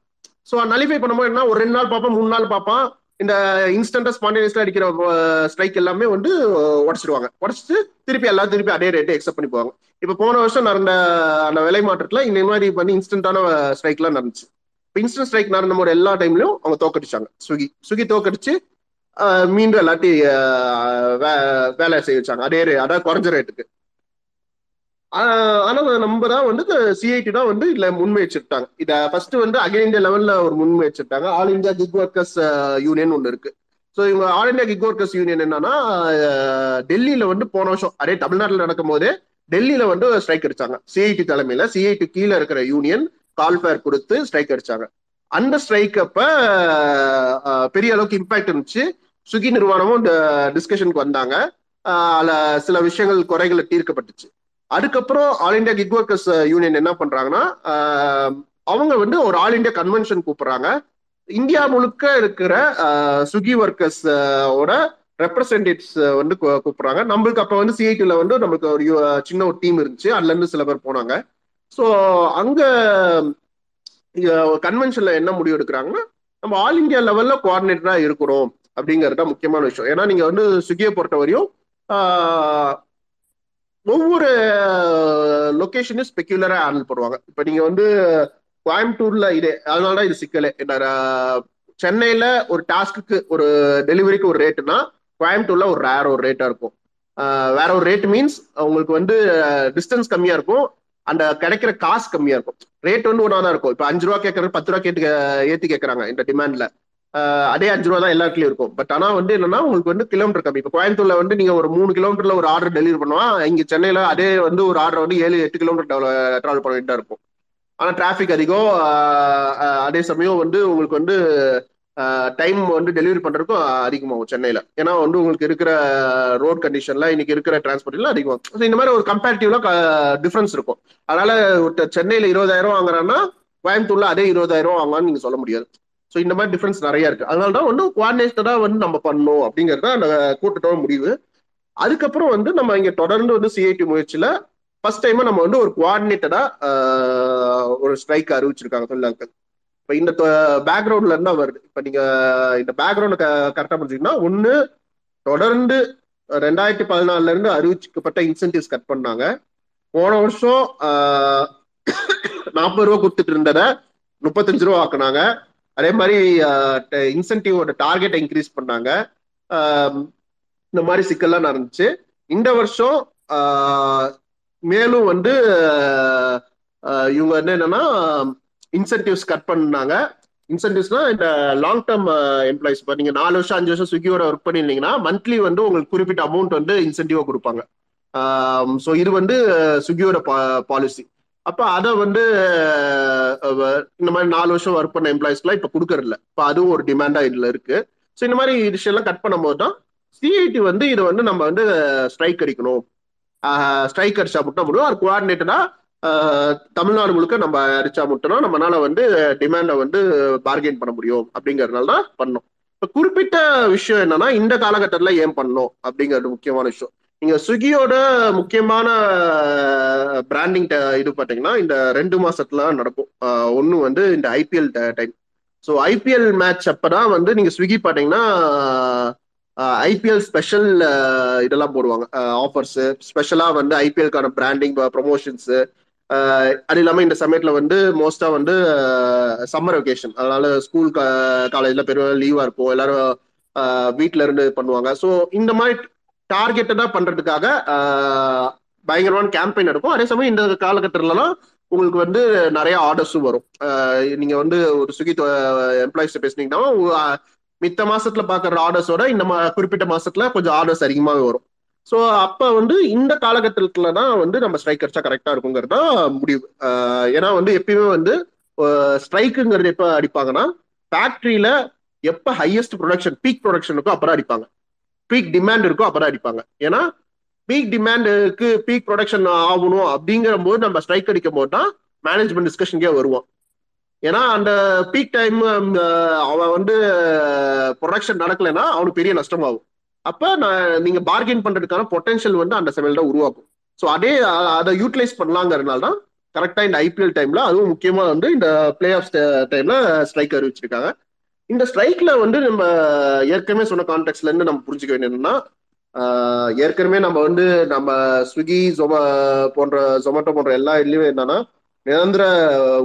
ஸோ நலிஃபை பண்ணும்போது என்ன ஒரு ரெண்டு நாள் பார்ப்பான் மூணு நாள் பார்ப்பான் இந்த இன்ஸ்டன்டா ஸ்பான்டேனியஸ்ல அடிக்கிற ஸ்ட்ரைக் எல்லாமே வந்து உடச்சிடுவாங்க உடச்சிட்டு திருப்பி எல்லாம் திருப்பி அதே ரேட்டு எக்ஸப்ட் பண்ணி போவாங்க. இப்போ போன வருஷம் நடந்த அந்த விலை மாற்றத்துல இந்த மாதிரி பண்ணி இன்ஸ்டன்டான ஸ்ட்ரைக்லாம் நடந்துச்சு. இப்போ இன்ஸ்டன்ட் ஸ்ட்ரைக் நடந்த போது எல்லா டைம்லயும் அவங்க தோக்கடிச்சாங்க ஸ்விக்கி ஸ்விக்கி தோக்கடிச்சு மீண்டும் எல்லாத்தையும் வேலை செய்ய வச்சாங்க. அதே அதாவது குறைஞ்ச ரேட்டுக்கு ஆனா நம்ம தான் வந்து சிஐடி தான் வந்து இதுல முன்முயற்சிட்டாங்க இத ஃபர்ஸ்ட் வந்து அகில இந்தியா லெவல்ல ஒரு முன்முயற்சிட்டாங்க all India gig workers union ஒன்று இருக்கு. ஸோ இவங்க all India gig workers union என்னன்னா டெல்லியில வந்து போன வருஷம் அதே தமிழ்நாட்டில் நடக்கும் போதே டெல்லியில வந்து ஸ்ட்ரைக் அடிச்சாங்க. சிஐடி தலைமையில சிஐடி கீழே இருக்கிற யூனியன் கால்ஃபேர் கொடுத்து ஸ்ட்ரைக் அடிச்சாங்க. அந்த ஸ்ட்ரைக் அப்ப பெரிய அளவுக்கு இம்பாக்ட் இருந்துச்சு. சுகி நிறுவனமும் டிஸ்கஷனுக்கு வந்தாங்க. அதில் சில விஷயங்கள் குறைகளை தீர்க்கப்பட்டுச்சு. அதுக்கப்புறம் all India gig workers union என்ன பண்றாங்கன்னா அவங்க வந்து ஒரு ஆல் இண்டியா கன்வென்ஷன் கூப்பிடுறாங்க. இந்தியா முழுக்க இருக்கிற சுகி ஒர்க்கர்ஸ் ஓட ரெப்ரசன்டேட்டிவ்ஸ் வந்து கூப்பிடுறாங்க. நம்மளுக்கு அப்ப வந்து சிஐடியில் வந்து நம்மளுக்கு ஒரு சின்ன ஒரு டீம் இருந்துச்சு. அதுல இருந்து சில பேர் போனாங்க. ஸோ அங்க கன்வென்ஷன்ல என்ன முடிவு எடுக்கிறாங்கன்னா நம்ம ஆல் இந்தியா லெவல்ல கோஆர்டினேட்டரா இருக்கிறோம் அப்படிங்கிறது தான் முக்கியமான விஷயம். ஏன்னா நீங்க வந்து ஸ்விக்கியை பொறுத்த வரையும் ஒவ்வொரு லொக்கேஷனும் ஸ்பெக்யூலரா ஹேண்டில் பண்ணுவாங்க. இப்போ நீங்க வந்து கோயம்புத்தூர்ல இது அதனால தான் இது சிக்கலே. என்ன, சென்னையில ஒரு டாஸ்க்கு ஒரு டெலிவரிக்கு ஒரு ரேட்டுனா கோயம்புத்தூர்ல ஒரு ரேர் ஒரு ரேட்டா இருக்கும். வேற ஒரு ரேட் மீன்ஸ் உங்களுக்கு வந்து டிஸ்டன்ஸ் கம்மியா இருக்கும். அந்த கிடைக்கிற காசு கம்மியா இருக்கும். ரேட் வந்து ஒன்றா தான் இருக்கும். இப்போ அஞ்சு ரூபா கேட்கறது பத்து ரூபா கேட்டு ஏற்றி ஏத்தி கேட்கறாங்க இந்த டிமாண்ட்ல அதே அஞ்சு ரூபா தான் எல்லா இடத்துலயும் இருக்கும். பட் ஆனா வந்து என்னன்னா உங்களுக்கு வந்து கிலோமீட்டர் கம்மி. இப்போ கோயம்புத்தூர்ல வந்து நீங்க ஒரு மூணு கிலோமீட்டர்ல ஒரு ஆர்டர் டெலிவரி பண்ணுவா இங்க சென்னையில அதே வந்து ஒரு ஆர்டர் வந்து ஏழு எட்டு கிலோமீட்டர் டிராவல் பண்ண வேண்டியதா இருக்கும். ஆனா டிராபிக் அதிகம் அதே சமயம் வந்து உங்களுக்கு வந்து டைம் வந்து டெலிவரி பண்றதுக்கும் அதிகமாகும் சென்னையில. ஏன்னா வந்து உங்களுக்கு இருக்கிற ரோட் கண்டிஷன்ல இன்னைக்கு இருக்கிற டிரான்ஸ்போர்ட்லாம் அதிகமாகும் இந்த மாதிரி ஒரு கம்பேரிட்டிவ்ல டிஃபரன்ஸ் இருக்கும். அதனால ஒருத்தர் சென்னையில இருபதாயிரம் வாங்குறான்னா கோயம்புத்தூர்ல அதே இருபதாயிரம் வாங்கலாம்னு நீங்க சொல்ல முடியாது. ஸோ இந்த மாதிரி டிஃபரன்ஸ் நிறைய இருக்கு. அதனால தான் வந்து கோஆர்டினேட்டடா வந்து நம்ம பண்ணணும் அப்படிங்கிறது தான் கூட்டத்தோட முடிவு. அதுக்கப்புறம் வந்து நம்ம இங்க தொடர்ந்து வந்து சிஐடி முயற்சியில ஃபர்ஸ்ட் டைம் நம்ம வந்து ஒரு குவாடினேட்டடா ஒரு ஸ்ட்ரைக் அறிவிச்சிருக்காங்க தொழிலாளர்கள். இப்போ இந்த பேக்ரவுண்ட்ல இருந்தா வருது இப்போ நீங்க இந்த பேக்ரவுண்ட் கரெக்டா புரிஞ்சுக்கன்னா ஒன்னு தொடர்ந்து ரெண்டாயிரத்தி பதினாலுல இருந்து அறிவிக்கப்பட்ட இன்சென்டிவ்ஸ் கட் பண்ணாங்க. போன வருஷம் நாற்பது ரூபா கொடுத்துட்டு இருந்ததை முப்பத்தஞ்சு ரூபா ஆக்குனாங்க. அதே மாதிரி இன்சென்டிவோட டார்கெட்டை இன்க்ரீஸ் பண்ணாங்க. இந்த மாதிரி சிக்கல்லாம் நடந்துச்சு. இந்த வருஷம் மேலும் வந்து இவங்க வந்து என்னன்னா இன்சென்டிவ்ஸ் கட் பண்ணாங்க. இன்சென்டிவ்ஸ்னா இந்த லாங் டேர்ம் எம்ப்ளாயிஸ் இப்போ நீங்க நாலு வருஷம் அஞ்சு வருஷம் ஸ்விக்கியோட ஒர்க் பண்ணியிருந்தீங்கன்னா மந்த்லி வந்து உங்களுக்கு குறிப்பிட்ட அமௌண்ட் வந்து இன்சென்டிவா கொடுப்பாங்க. Um, ஸோ இது வந்து uh, ஸ்விக்கியோட பாலிசி அப்போ அதை வந்து uh, இந்த மாதிரி நாலு வருஷம் ஒர்க் பண்ண எம்ப்ளாயிஸ்க்குலாம் இப்போ கொடுக்கறதில்ல. இப்போ அதுவும் ஒரு டிமாண்டா இதுல இருக்கு. ஸோ இந்த மாதிரி விஷயம்லாம் கட் பண்ணும்போது தான் சிஐடி வந்து இதை வந்து நம்ம வந்து uh, ஸ்ட்ரைக் அடிக்கணும். ஸ்ட்ரைக் அடிச்சா மட்டும் முடியும் அது கோஆர்டினேட்டடா தமிழ்நாடு முழுக்க நம்ம அரிச்சா மட்டும்னா நம்மளால வந்து டிமாண்டை வந்து பார்கெயின் பண்ண முடியும் அப்படிங்கறதுனால தான் பண்ணோம். இப்போ குறிப்பிட்ட விஷயம் என்னன்னா இந்த காலகட்டத்தில் ஏன் பண்ணோம் அப்படிங்கிறது முக்கியமான விஷயம். நீங்க ஸ்விக்கியோட முக்கியமான பிராண்டிங் இது பார்த்தீங்கன்னா இந்த ரெண்டு மாசத்துல நடக்கும். ஒன்று வந்து இந்த IPL time so IPL match அப்பதான் வந்து நீங்க ஸ்விக்கி பார்த்தீங்கன்னா ஐபிஎல் ஸ்பெஷல் இதெல்லாம் போடுவாங்க. ஆஃபர்ஸ் ஸ்பெஷலா வந்து ஐபிஎல்கான பிராண்டிங் ப்ரொமோஷன்ஸ் அது இல்லாம இந்த சமயத்துல வந்து மோஸ்டா வந்து சம்மர் வெக்கேஷன் அதனால ஸ்கூல் காலேஜ்ல பெரிய லீவா இருப்போம். எல்லாரும் ஆஹ் இருந்து பண்ணுவாங்க. ஸோ இந்த மாதிரி டார்கெட்டடா பண்றதுக்காக பயங்கரமான கேம்பெயின் நடக்கும். அதே சமயம் இந்த காலகட்டத்திலலாம் உங்களுக்கு வந்து நிறைய ஆர்டர்ஸும் வரும். நீங்க வந்து ஒரு சுகி எம்ப்ளாயிஸ் பேசுனீங்கன்னா உ- மித்த மாசத்துல பாக்குற ஆர்டர்ஸோட இந்த மா- குறிப்பிட்ட மாசத்துல கொஞ்சம் ஆர்டர்ஸ் அதிகமாகவே வரும். ஸோ அப்போ வந்து இந்த காலகட்டத்துல தான் வந்து நம்ம ஸ்ட்ரைக் அடிச்சா கரெக்டா இருக்குங்கிறது தான் முடிவு ஏன்னா வந்து எப்பயுமே வந்து ஸ்ட்ரைக்குங்கிறது எப்போ அடிப்பாங்கன்னா ஃபேக்ட்ரியில் எப்போ ஹையஸ்ட் ப்ரொடக்ஷன் பீக் ப்ரொடக்ஷன் இருக்கோ அப்புறம் அடிப்பாங்க. பீக் டிமாண்ட் இருக்கோ அப்புறம் அடிப்பாங்க. ஏன்னா பீக் டிமாண்டுக்கு பீக் ப்ரொடக்ஷன் ஆகணும் அப்படிங்கிற போது நம்ம ஸ்ட்ரைக் அடிக்கும் போது தான் மேனேஜ்மெண்ட் டிஸ்கஷனுக்கே வருவோம். ஏன்னா அந்த பீக் டைம் அவன் வந்து ப்ரொடக்ஷன் நடக்கலைன்னா அவனுக்கு பெரிய நஷ்டமாகும். அப்ப நான் நீங்க பார்கெயின் பண்றதுக்கான பொட்டன்ஷியல் வந்து அந்த சமையல் தான் உருவாக்கும். ஸோ அதே அதை யூட்டிலைஸ் பண்ணலாங்கிறதுனால தான் கரெக்டா இந்த ஐபிஎல் டைம்ல அதுவும் முக்கியமா வந்து இந்த பிளே ஆஃப் டைம்ல ஸ்ட்ரைக் அறிவிச்சிருக்காங்க. இந்த ஸ்ட்ரைக்ல வந்து நம்ம ஏற்கனவே சொன்ன கான்டெக்ட்ல இருந்து நம்ம புரிஞ்சுக்க வேண்டியதுன்னா என்னன்னா ஏற்கனவே நம்ம வந்து நம்ம ஸ்விக்கி ஜொம போன்ற ஜொமேட்டோ போன்ற எல்லா இதுலயுமே என்னன்னா நிரந்தர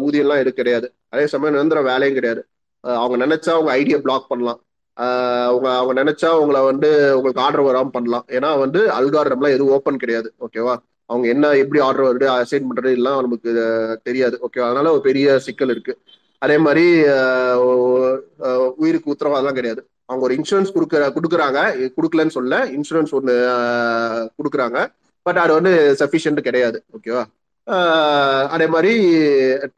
ஊதியம்லாம் எது கிடையாது. அதே சமயம் நிரந்தர வேலையும் கிடையாது. அவங்க நினைச்சா அவங்க ஐடியா பிளாக் பண்ணலாம். அவங்க அவங்க நினைச்சா உங்களை வந்து உங்களுக்கு ஆர்டர் வராமல் பண்ணலாம். ஏன்னா வந்து அல்காரம்லாம் எதுவும் ஓப்பன் கிடையாது. ஓகேவா அவங்க என்ன எப்படி ஆர்டர் வருது அசைன் பண்றது எல்லாம் நமக்கு தெரியாது. ஓகேவா அதனால ஒரு பெரிய சிக்கல் இருக்கு. அதே மாதிரி உயிருக்கு உத்தரவாதம் கிடையாது. அவங்க ஒரு இன்சூரன்ஸ் கொடுக்குற கொடுக்குறாங்க. கொடுக்கலன்னு சொல்ல இன்சூரன்ஸ் ஒன்று கொடுக்குறாங்க. பட் அது வந்து சஃபிஷியன்ட் கிடையாது. ஓகேவா அதே மாதிரி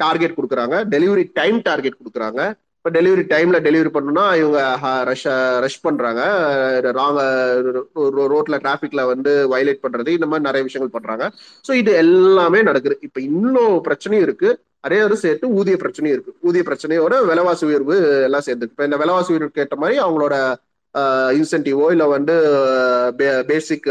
டார்கெட் கொடுக்குறாங்க. டெலிவரி டைம் டார்கெட் கொடுக்குறாங்க. இப்போ டெலிவரி டைம்ல டெலிவரி பண்ணணும்னா இவங்க ரஷ் ரஷ் பண்றாங்க. ராங்க ரோட்ல டிராஃபிக்ல வந்து வயலேட் பண்றது இந்த மாதிரி நிறைய விஷயங்கள் பண்றாங்க. ஸோ இது எல்லாமே நடக்குது. இப்போ இன்னும் பிரச்சனையும் இருக்கு. அதே ஒரு சேர்த்து ஊதிய பிரச்சனையும் இருக்கு. ஊதிய பிரச்சனையோட விலைவாசி உயர்வு எல்லாம் சேர்ந்து இப்போ இந்த விலைவாசி உயர்வுக்கு ஏற்ற மாதிரி அவங்களோட இன்சென்டிவோ இல்லை வந்து பேசிக்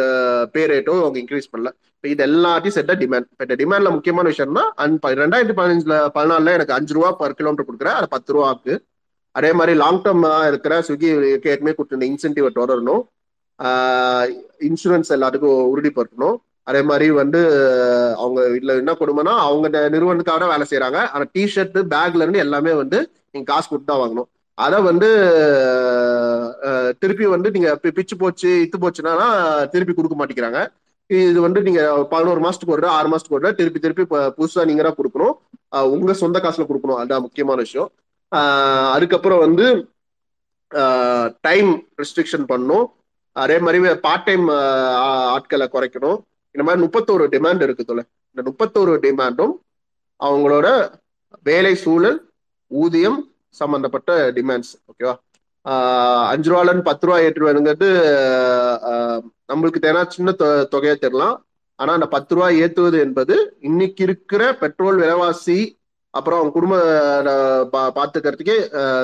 பே ரேட்டோ அவங்க இன்க்ரீஸ் பண்ணல. இப்போ இது எல்லாத்தையும் செட்ட டிமாண்ட் இப்போ டிமாண்ட்ல முக்கியமான விஷயம்னா அன் ரெண்டாயிரத்தி பதினஞ்சுல பதினாலுல எனக்கு அஞ்சு ரூபா பர் கிலோமீட்டர் கொடுக்குறேன். அது பத்து ரூபா ஆக்கு அதே மாதிரி லாங் டேர்மா இருக்கிற ஸ்விக்கி ஏற்கனவே கொடுத்துருந்த இன்சென்டிவ் தொடரணும். இன்சூரன்ஸ் எல்லாத்துக்கும் உறுதிப்படுத்தணும். அதே மாதிரி வந்து அவங்க இதுல என்ன கொடுமைனா அவங்க நிறுவனத்துக்காக வேலை செய்யறாங்க ஆனால் டிஷர்ட் பேக்ல இருந்து எல்லாமே வந்து நீங்க காசு கொடுத்து தான் வாங்கணும். அதை வந்து திருப்பி வந்து நீங்க பிச்சு போச்சு இத்து போச்சுன்னா திருப்பி கொடுக்க மாட்டேங்கிறாங்க. இது வந்து நீங்க பதினோரு மாசத்துக்கு ஒரு ஆறு மாசத்துக்கு ஒரு திருப்பி திருப்பி புதுசா நீங்க தான் கொடுக்கணும். உங்க சொந்த காசுல கொடுக்கணும். அதுதான் முக்கியமான விஷயம். அதுக்கப்புறம் வந்து டைம் ரெஸ்ட்ரிக்ஷன் பண்ணும். அதே மாதிரி பார்ட் டைம் ஆட்களை குறைக்கணும். இந்த மாதிரி முப்பத்தோரு டிமாண்ட் இருக்கு இந்த முப்பத்தோரு டிமாண்டும் அவங்களோட வேலை சூழல் ஊதியம் சம்பந்தப்பட்ட டிமாண்ட்ஸ் ஓகேவா அஞ்சு ரூபாலன்னு பத்து ரூபா ஏற்றுவாருங்கிறது நம்மளுக்கு தேனா சின்ன தொகையை தெரியலாம் ஆனா அந்த பத்து ரூபாய் ஏத்துவது என்பது இன்னைக்கு இருக்கிற பெட்ரோல் விலைவாசி அப்புறம் அவங்க குடும்ப பாத்துக்கிறதுக்கே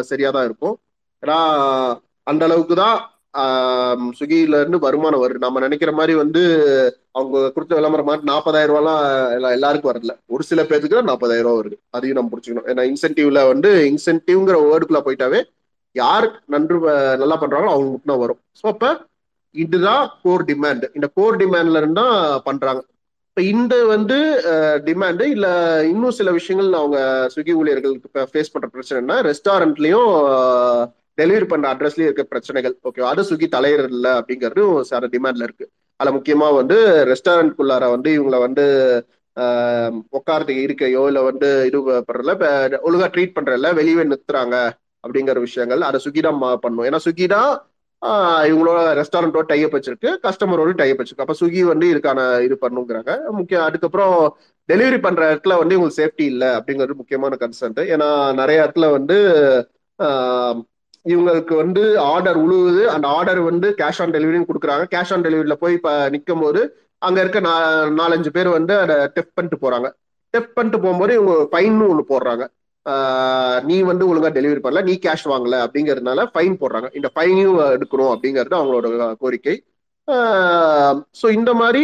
சரியா தான் இருக்கும். ஏன்னா அந்த அளவுக்கு தான் ஸ்விக்கில இருந்து வருமானம் வருது. நம்ம நினைக்கிற மாதிரி வந்து அவங்க கொடுத்த விளம்பரம் மாதிரி நாற்பதாயிரம் ரூபாய்லாம் எல்லாருக்கும் வரல ஒரு சில பேருக்கு தான் நாற்பதாயிரம் ரூபா வருது. அதையும் நம்ம புடிச்சுக்கணும் ஏன்னா இன்சென்டிவ்ல வந்து இன்சென்டிவ்ங்கிற வேர்டுக்குள்ள போயிட்டாவே யார் நன்று நல்லா பண்றாங்களோ அவங்க மட்டும் தான் வரும். ஸோ அப்போ இதுதான் கோர் டிமாண்ட் இந்த கோர் டிமாண்ட்ல இருந்தா பண்றாங்க. இப்ப இந்த வந்து டிமாண்டு இல்ல இன்னும் சில விஷயங்கள் அவங்க ஸ்விக்கி ஊழியர்களுக்கு ஃபேஸ் பண்ற பிரச்சனைனா ரெஸ்டாரண்ட்லயும் டெலிவரி பண்ற அட்ரஸ்லயும் இருக்க பிரச்சனைகள். ஓகே அது ஸ்விக்கி தலையிடல அப்படிங்கறதும் அப்படிங்கிறது சார டிமாண்ட்ல இருக்கு. அதுல முக்கியமா வந்து ரெஸ்டாரண்ட்குள்ளார வந்து இவங்களை வந்து உட்காரத்துக்கு இருக்கையோ இல்ல வந்து இது பண்றதுல ஒழுங்கா ட்ரீட் பண்றல வெளியே நிறுத்துறாங்க அப்படிங்கிற விஷயங்கள் அதை ஸ்விக்கி தான் பண்ணும். ஏன்னா ஸ்விக்கி தான் இவங்களோட ரெஸ்டாரண்டோட டைப் வச்சிருக்கு. கஸ்டமரோட டைப் வச்சிருக்கு. அப்ப ஸ்விக்கி வந்து இதுக்கான இது பண்ணுங்கிறாங்க. முக்கியம் அதுக்கப்புறம் டெலிவரி பண்ற இடத்துல வந்து இவங்களுக்கு சேஃப்டி இல்லை அப்படிங்கிறது முக்கியமான கன்சர்ன் ஏன்னா நிறைய இடத்துல வந்து இவங்களுக்கு வந்து ஆர்டர் உழுவுது. அந்த ஆர்டர் வந்து கேஷ் ஆன் டெலிவரின்னு கொடுக்குறாங்க. கேஷ் ஆன் டெலிவரியில போய் இப்போ நிற்கும் போது அங்க இருக்க நாலஞ்சு பேர் வந்து அதை டெப் பண்ணிட்டு போறாங்க. டெப் பண்ணிட்டு போகும்போது இவங்க ஃபைன்னு ஒன்று போடுறாங்க. நீ வந்து ஒழுங்கா டெலிவரி பண்ணல நீ கேஷ் வாங்கல அப்படிங்கிறதுனால ஃபைன் போடுறாங்க. இந்த ஃபைனையும் எடுக்கணும் அப்படிங்கிறது அவங்களோட கோரிக்கை. ஸோ இந்த மாதிரி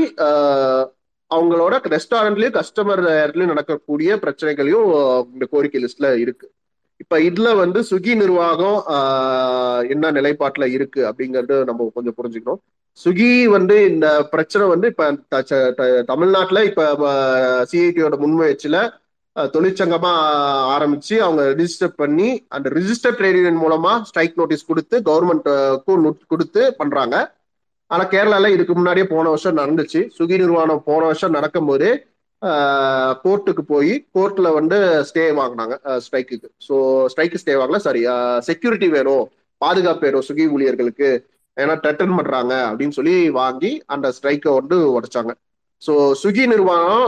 அவங்களோட ரெஸ்டாரண்ட்லயும் கஸ்டமர் இடத்துலயும் நடக்கக்கூடிய பிரச்சனைகளையும் இந்த கோரிக்கை லிஸ்ட்ல இருக்கு. இப்ப இதுல வந்து சுகி நிர்வாகம் என்ன நிலைப்பாட்டுல இருக்கு அப்படிங்கறது நம்ம கொஞ்சம் புரிஞ்சுக்கணும். சுகி வந்து இந்த பிரச்சனை வந்து இப்ப தமிழ்நாட்டுல இப்ப சிஐடியோட முன்முயற்சியில தொழிற்சங்கமா ஆரம்பிச்சு அவங்க ரிஜிஸ்டர் பண்ணி அந்த ரிஜிஸ்டர் ட்ரேட் யூனியன் மூலமா ஸ்ட்ரைக் நோட்டீஸ் கொடுத்து கவர்மெண்ட்டுக்கும் கொடுத்து பண்றாங்க. ஆனா கேரளால இதுக்கு முன்னாடியே போன வருஷம் நடந்துச்சு. சுகி நிர்வாணம் போன வருஷம் நடக்கும் போது கோர்ட்டுக்கு போய் கோர்ட்ல வந்து ஸ்டே வாங்கினாங்க ஸ்ட்ரைக்குக்கு ஸோ ஸ்ட்ரைக்கு ஸ்டே வாங்கல. சாரி செக்யூரிட்டி வேணும் பாதுகாப்பு வேணும் சுகி ஊழியர்களுக்கு. ஏன்னா ட்ரெட்டன் பண்றாங்க அப்படின்னு சொல்லி வாங்கி அந்த ஸ்ட்ரைக்கை வந்து உடைச்சாங்க. ஸோ சுகி நிர்வாணம்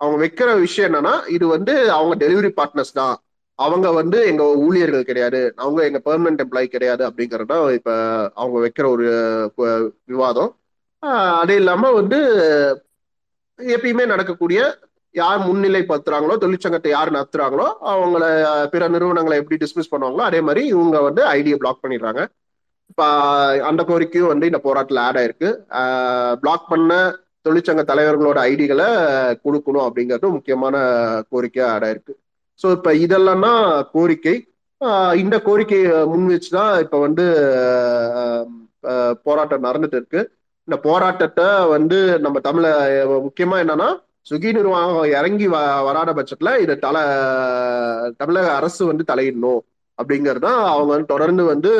அவங்க வைக்கிற விஷயம் என்னன்னா இது வந்து அவங்க டெலிவரி பார்ட்னர்ஸ் தான். அவங்க வந்து எங்க ஊழியர்கள் கிடையாது. அவங்க எங்க பெர்மனன்ட் எம்ப்ளாயி கிடையாது அப்படிங்கறத தான் இப்ப அவங்க வைக்கிற ஒரு விவாதம். அது இல்லாம வந்து எப்பயுமே நடக்கக்கூடிய யார் முன்னிலை பத்துறாங்களோ தொழிற்சங்கத்தை யார் நடத்துறாங்களோ அவங்கள பிற நிறுவனங்களை எப்படி டிஸ்மிஸ் பண்ணுவாங்களோ அதே மாதிரி இவங்க வந்து ஐடியை பிளாக் பண்ணிடுறாங்க. இப்ப அந்த கோரிக்கையும் வந்து இந்த போராட்டத்தில் ஆட் ஆயிருக்கு. பிளாக் பண்ண தொழிற்சங்க தலைவர்களோட ஐடிகளை கொடுக்கணும் அப்படிங்கிறது முக்கியமான கோரிக்கையா அட இருக்கு. ஸோ இப்ப இதெல்லாம் தான் கோரிக்கை இந்த கோரிக்கையை முன் வச்சுதான் இப்ப வந்து போராட்டம் நடந்துட்டு இருக்கு. இந்த போராட்டத்தை வந்து நம்ம தமிழ முக்கியமா என்னன்னா சுகி நிர்வாகம் இறங்கி வ வராத பட்சத்துல இது தலை தமிழக அரசு வந்து தலையிடணும் அப்படிங்கிறது தான் அவங்க வந்து தொடர்ந்து வந்து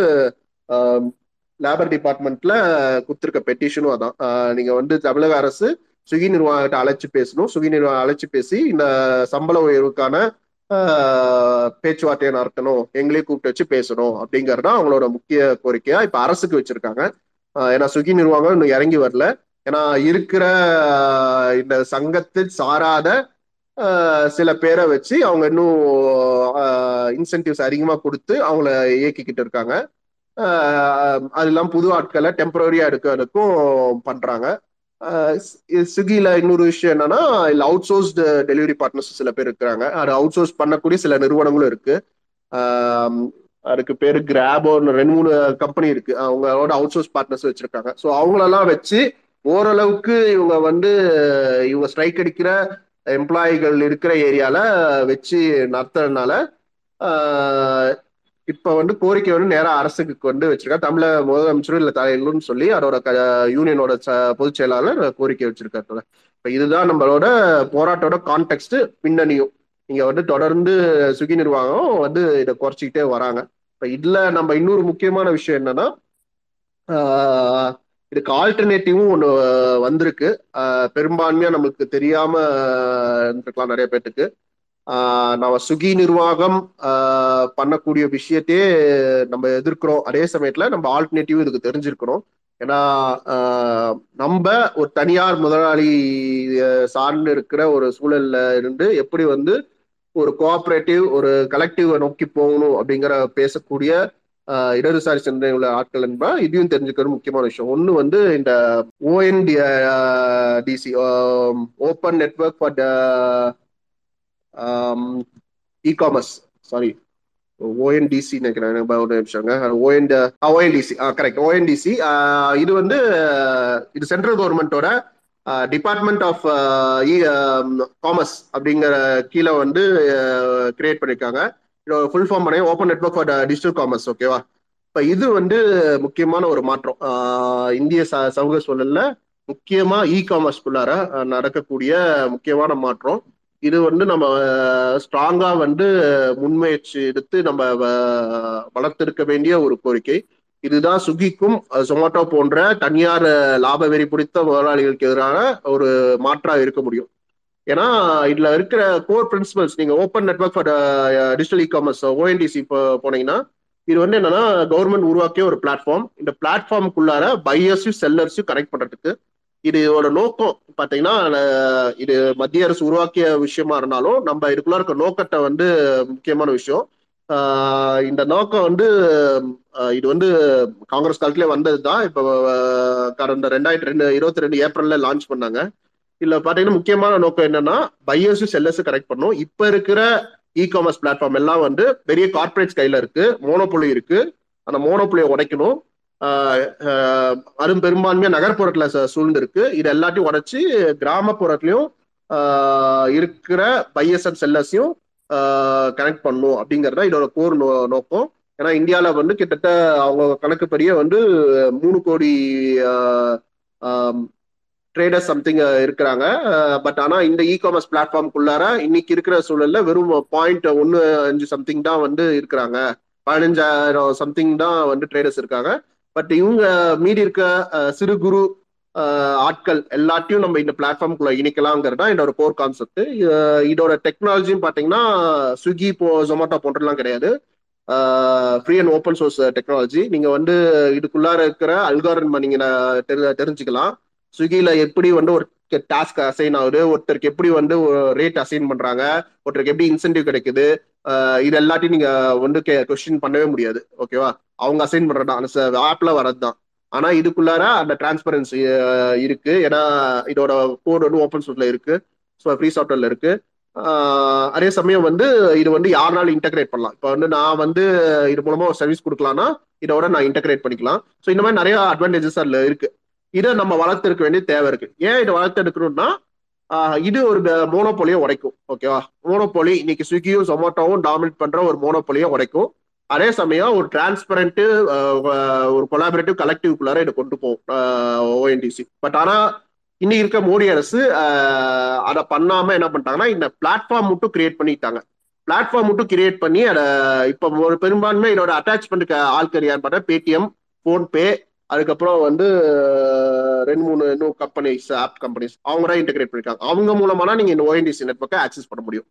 லேபர் டிபார்ட்மெண்ட்ல கொடுத்துருக்க பெட்டிஷனும் அதான். நீங்க வந்து தமிழக அரசு சுகி நிர்வாகிட்ட அழைச்சு பேசணும். சுகி நிர்வாகம் அழைச்சு பேசி இந்த சம்பள உயர்வுக்கான பேச்சுவார்த்தையை நடத்தணும். எங்களையும் கூப்பிட்டு வச்சு பேசணும் அப்படிங்கறது அவங்களோட முக்கிய கோரிக்கையா இப்ப அரசுக்கு வச்சிருக்காங்க. ஏன்னா சுகி நிர்வாகம் இன்னும் இறங்கி வரல. ஏன்னா இருக்கிற இந்த சங்கத்தில் சாராத சில பேரை வச்சு அவங்க இன்னும் இன்சென்டிவ்ஸ் அதிகமா கொடுத்து அவங்கள இயக்கிக்கிட்டு இருக்காங்க. அது இல்லாமல் புது ஆட்களை டெம்பரரியா எடுக்கிறதுக்கும் பண்றாங்க. ஸ்விக்கியில இன்னொரு விஷயம் என்னன்னா இல்ல அவுட் சோர்ஸ்டு டெலிவரி பார்ட்னர்ஸ் சில பேர் இருக்கிறாங்க. அது அவுட் சோர்ஸ் பண்ணக்கூடிய சில நிறுவனங்களும் இருக்கு. அதுக்கு பேரு கிராபோ ரெண்டு மூணு கம்பெனி இருக்கு. அவங்களோட அவுட் சோர்ஸ் பார்ட்னர்ஸ் வச்சிருக்காங்க. ஸோ அவங்களெல்லாம் வச்சு ஓரளவுக்கு இவங்க வந்து இவங்க ஸ்ட்ரைக் அடிக்கிற எம்ப்ளாயிகள் இருக்கிற ஏரியால வச்சு நடத்துறதுனால இப்ப வந்து கோரிக்கை வந்து நேரா அரசுக்கு கொண்டு வச்சிருக்காரு. தமிழக முதலமைச்சரும் இல்ல தலைவர்களும் சொல்லி அதோட க- யூனியனோட ச- பொதுச் செயலாளர் கோரிக்கை வச்சிருக்காரு இப்ப இதுதான் நம்மளோட போராட்டோட கான்டெக்ட் பின்னணியும். இங்க வந்து தொடர்ந்து சுகி நிர்வாகம் வந்து இதை குறைச்சிக்கிட்டே வராங்க. இப்ப இதுல நம்ம இன்னொரு முக்கியமான விஷயம் என்னன்னா இதுக்கு ஆல்டர்னேட்டிவும் ஒன்று வந்திருக்கு. பெரும்பான்மையா நமக்கு தெரியாம இருந்திருக்கலாம் நிறைய பேர்த்துக்கு நம்ம சுகி நிர்வாகம் பண்ணக்கூடிய விஷயத்தையே நம்ம எதிர்க்கிறோம். அதே சமயத்துல நம்ம ஆல்டர்னேட்டிவ் இதுக்கு தெரிஞ்சிருக்கிறோம் ஏன்னா நம்ம ஒரு தனியார் முதலாளி சார்ந்து இருக்கிற ஒரு சூழல்ல இருந்து எப்படி வந்து ஒரு கோஆபரேட்டிவ் ஒரு கலெக்டிவ் நோக்கி போகணும் அப்படிங்கிற பேசக்கூடிய இடதுசாரி சிந்தனை உள்ள ஆட்கள் என்பா இதையும் தெரிஞ்சுக்கிறது முக்கியமான விஷயம். ஒன்று வந்து இந்த OND DC open network for e commerce sorry ONDC நினைக்கிறேன். எனக்கு ஒரு நிமிஷங்க ஓஎன் ஓஎன்டிசி கரெக்ட் ஓஎன்டிசி இது வந்து இது சென்ட்ரல் கவர்மெண்டோட டிபார்ட்மெண்ட் ஆஃப் காமர்ஸ் அப்படிங்கிற கீழே வந்து கிரியேட் பண்ணியிருக்காங்க இதோட ஃபுல் ஃபார்ம் பண்ணி open network for digital commerce ஓகேவா இப்போ இது வந்து முக்கியமான ஒரு மாற்றம். இந்திய ச சமூக சூழலில் முக்கியமாக இ காமர்ஸ்குள்ளார நடக்கக்கூடிய முக்கியமான மாற்றம். இது வந்து நம்ம ஸ்ட்ராங்கா வந்து முன்முயற்சி எடுத்து நம்ம வ- வளர்த்திருக்க வேண்டிய ஒரு கோரிக்கை. இதுதான் சுகிக்கும் ஜொமேட்டோ போன்ற தனியார் லாப வெறி பிடித்த முதலாளிகளுக்கு எதிரான ஒரு மாற்றா இருக்க முடியும். ஏன்னா இதுல இருக்கிற கோர் பிரின்சிபல்ஸ் நீங்க open network for digital e commerce O N D C போனீங்கன்னா இது வந்து என்னன்னா கவர்மெண்ட் உருவாக்கிய ஒரு பிளாட்ஃபார்ம் இந்த பிளாட்ஃபார்முக்குள்ளார பையர்ஸையும் செல்லர்ஸையும் கனெக்ட் பண்றதுக்கு இதோட நோக்கம் பாத்தீங்கன்னா இது மத்திய அரசு உருவாக்கிய விஷயமா இருந்தாலும் நம்ம இதுக்குள்ள இருக்க நோக்கத்தை வந்து முக்கியமான விஷயம். இந்த நோக்கம் வந்து இது வந்து காங்கிரஸ் காலத்திலே வந்தது தான் இப்போ கடந்த ரெண்டாயிரத்தி ரெண்டு இருபத்தி ரெண்டு ஏப்ரல்ல லான்ச் பண்ணாங்க. இதுல பாத்தீங்கன்னா முக்கியமான நோக்கம் என்னன்னா பையர்ஸும் செல்லர்ஸும் கரெக்ட் பண்ணும் இப்ப இருக்கிற இ காமர்ஸ் பிளாட்ஃபார்ம் எல்லாம் வந்து பெரிய கார்பரேட்ஸ் கையில இருக்கு. மோனோபொலி இருக்கு. அந்த மோனோபொலியை உடைக்கணும். அரும்பெரும்பான்மையா நகர்ப்புறத்துல சூழ்ந்து இருக்கு இது எல்லாத்தையும் உடைச்சு கிராமப்புறத்துலயும் இருக்கிற பைஎஸ்என் அண்ட் செல்லர்ஸையும் கனெக்ட் பண்ணும் அப்படிங்கறத இதோட கோர் நோக்கம். ஏன்னா இந்தியாவில் வந்து கிட்டத்தட்ட அவங்க கணக்குப்படியே வந்து மூணு கோடி ட்ரேடர்ஸ் சம்திங் இருக்கிறாங்க. பட் ஆனா இந்த இ காமர்ஸ் பிளாட்ஃபார்ம்குள்ளார இன்னைக்கு இருக்கிற சூழல்ல வெறும் பாயிண்ட் ஒன்னு அஞ்சு சம்திங் தான் வந்து இருக்கிறாங்க. பதினஞ்சாயிரம் சம்திங் தான் வந்து ட்ரேடர்ஸ் இருக்காங்க. பட் இவங்க மீதி இருக்க சிறு குறு ஆட்கள் எல்லாத்தையும் நம்ம இந்த பிளாட்ஃபார்முக்குள்ள இணைக்கலாங்கிறது தான் இதோட போர் கான்செப்ட் இதோட டெக்னாலஜின்னு பார்த்தீங்கன்னா ஸ்விக்கி போ ஜொமேட்டோ போன்றதுலாம் கிடையாது. Free and open source technology நீங்கள் வந்து இதுக்குள்ளார இருக்கிற அல்காரன் நீங்கள் தெரி- தெரிஞ்சுக்கலாம். ஸ்விக்கில எப்படி வந்து ஒரு டாஸ்க் அசைன் ஆகுது ஒருத்தருக்கு எப்படி வந்து ரேட் அசைன் பண்றாங்க ஒருத்தருக்கு எப்படி இன்சென்டிவ் கிடைக்குது இது எல்லாத்தையும் நீங்க வந்து கொஸ்டின் பண்ணவே முடியாது ஓகேவா அவங்க அசைன் பண்றதான் அந்த ஆப்ல வர்றது தான் ஆனா இதுக்குள்ளார அந்த டிரான்ஸ்பரன்சி இருக்கு. ஏன்னா இதோட கோட் வந்து ஓப்பன் சோர்ஸ்ல இருக்கு. ஸோ ஃப்ரீ சாஃப்ட்வேர்ல இருக்கு. அதே சமயம் வந்து இது வந்து யாருனாலும் இன்டகிரேட் பண்ணலாம். இப்போ வந்து நான் வந்து இது மூலமா ஒரு சர்வீஸ் கொடுக்கலாம்னா இதோட நான் இன்டகிரேட் பண்ணிக்கலாம். ஸோ இந்த மாதிரி நிறைய அட்வான்டேஜஸ் அதுல இருக்கு. இதை நம்ம வளர்த்தெடுக்க வேண்டிய தேவை இருக்கு. ஏன் இதை வளர்த்தெடுக்கணும்னா இது ஒரு மோனோபோலியை உடைக்கும். ஓகேவா மோனோபோலி இன்னைக்கு ஸ்விக்கியும் ஜொமேட்டோவும் டாமினேட் பண்ற ஒரு மோனோபோலியை உடைக்கும். அதே சமயம் ஒரு டிரான்ஸ்பரண்ட் ஒரு கொலாபரேட்டிவ் கலெக்டிவ்குள்ளார இதை கொண்டு போகும். ஓஎன்டிசி பட் ஆனா இன்னைக்கு இருக்க மோடி அரசு அதை பண்ணாம என்ன பண்ணிட்டாங்கன்னா இந்த பிளாட்ஃபார்ம் மட்டும் கிரியேட் பண்ணிட்டாங்க பிளாட்ஃபார்ம் மட்டும் கிரியேட் பண்ணி அதை இப்போ ஒரு பெரும்பான்மை இதோட அட்டாச் பண்ணிருக்க ஆட்கள் யார் பார்த்தா பேடிஎம் ஃபோன்பே அதுக்கப்புறம் வந்து ரெண்டு மூணு இன்னும் கம்பெனிஸ் ஆப் கம்பெனிஸ் அவங்க தான் இன்டெகிரேட் பண்ணிருக்காங்க. அவங்க மூலமா நீங்க இந்த ஓஎன்டிசி நெட்ஒர்க்கை ஆக்சஸ் பண்ண முடியும்.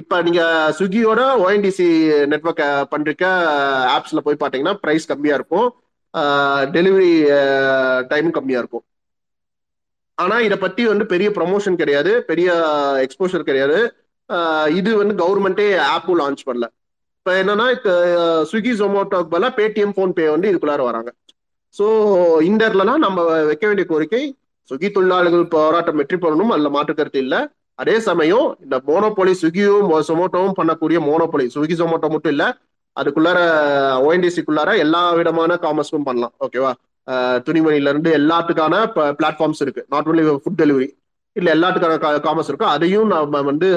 இப்ப நீங்க ஸ்விக்கியோட ஓஎன்டிசி நெட்ஒர்க்கை பண்றக்க ஆப்ஸ்ல போய் பாத்தீங்கன்னா ப்ரைஸ் கம்மியா இருக்கும். டெலிவரி டைமும் கம்மியா இருக்கும். ஆனா இதை பத்தி வந்து பெரிய ப்ரமோஷன் கிடையாது. பெரிய எக்ஸ்போஷர் கிடையாது. இது வந்து கவர்மெண்ட்டே ஆப்பும் லான்ச் பண்ணல. இப்போ என்னன்னா இப்போ ஸ்விக்கி ஜொமோட்டோக்கு பதிலாக பேடிஎம் ஃபோன்பே வந்து இதுக்குள்ளார வராங்க. ஸோ இந்த இடத்துலனா நம்ம வைக்க வேண்டிய கோரிக்கை சுகி தொழிலாளர்கள் போராட்டம் வெற்றி பெறணும் அதுல மாற்று கருத்து இல்லை. அதே சமயம் இந்த மோனோபோலி சுகியும் சொமோட்டோவும் பண்ணக்கூடிய மோனோபோலி சுகி சொமோட்டோ மட்டும் இல்ல அதுக்குள்ளார ஓஎன்டிசிக்குள்ளார எல்லா விதமான காமர்ஸும் பண்ணலாம். ஓகேவா துணிமணில இருந்து எல்லாத்துக்கான பிளாட்ஃபார்ம்ஸ் இருக்கு. நாட் ஒன்லி ஃபுட் டெலிவரி இல்ல எல்லாத்துக்கான காமர்ஸ் இருக்கு. அதையும் நம்ம வந்து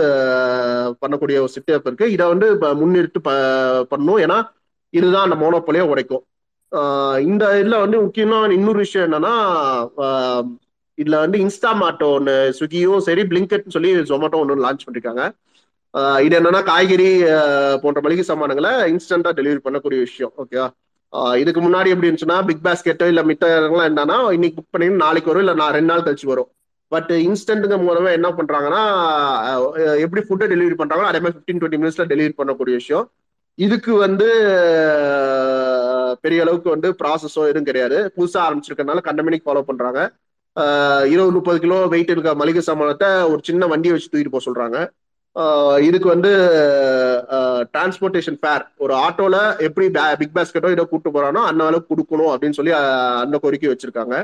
பண்ணக்கூடிய ஒரு சிட்டப் இருக்கு. இதை வந்து முன்னிறுத்து ப- ஏன்னா இதுதான் அந்த மோனோபொலியை உடைக்கும். இந்த இதுல வந்து முக்கியமா இன்னொரு விஷயம் என்னன்னா இதுல வந்து இன்ஸ்டாமார்ட்டோ ஒன்று ஸ்விக்கியும் சரி பிளிங்கெட்னு சொல்லி ஜொமேட்டோ ஒன்று லான்ச் பண்ணிருக்காங்க. இது என்னன்னா காய்கறி போன்ற மளிகை சாமானங்களை இன்ஸ்டண்டா டெலிவரி பண்ணக்கூடிய விஷயம் ஓகேவா இதுக்கு முன்னாடி எப்படி இருந்துச்சுன்னா பிக் பாஸ்கெட்டோ இல்ல மித்த என்னன்னா இன்னைக்கு புக் பண்ணி நாளைக்கு வரும் இல்ல நான் ரெண்டு நாள் கழிச்சு வரும். பட் இன்ஸ்டன்ட்டுங்க மூலமா என்ன பண்றாங்கன்னா எப்படி ஃபுட்டை டெலிவரி பண்றாங்களோ அதே மாதிரி ஃபிஃப்டீன் டுவெண்ட்டி மினிட்ஸ்ல டெலிவரி பண்ணக்கூடிய விஷயம். இதுக்கு வந்து பெரிய அளவுக்கு வந்து ப்ராசஸோ எதுவும் கிடையாது. புதுசாக ஆரம்பிச்சிருக்கனால கண்டமனிக் ஃபாலோ பண்ணுறாங்க இருபது முப்பது கிலோ வெயிட் இருக்க மளிகை சாமானத்தை ஒரு சின்ன வண்டியை வச்சு தூக்கிட்டு போக சொல்கிறாங்க இதுக்கு வந்து டிரான்ஸ்போர்ட்டேஷன் ஃபேர் ஒரு ஆட்டோவில் எப்படி பிக் பாஸ்கெட்டோ இதோ கூப்பிட்டு போகிறானோ அந்த அளவுக்கு கொடுக்கணும் அப்படின்னு சொல்லி அந்த கோரிக்கை வச்சுருக்காங்க.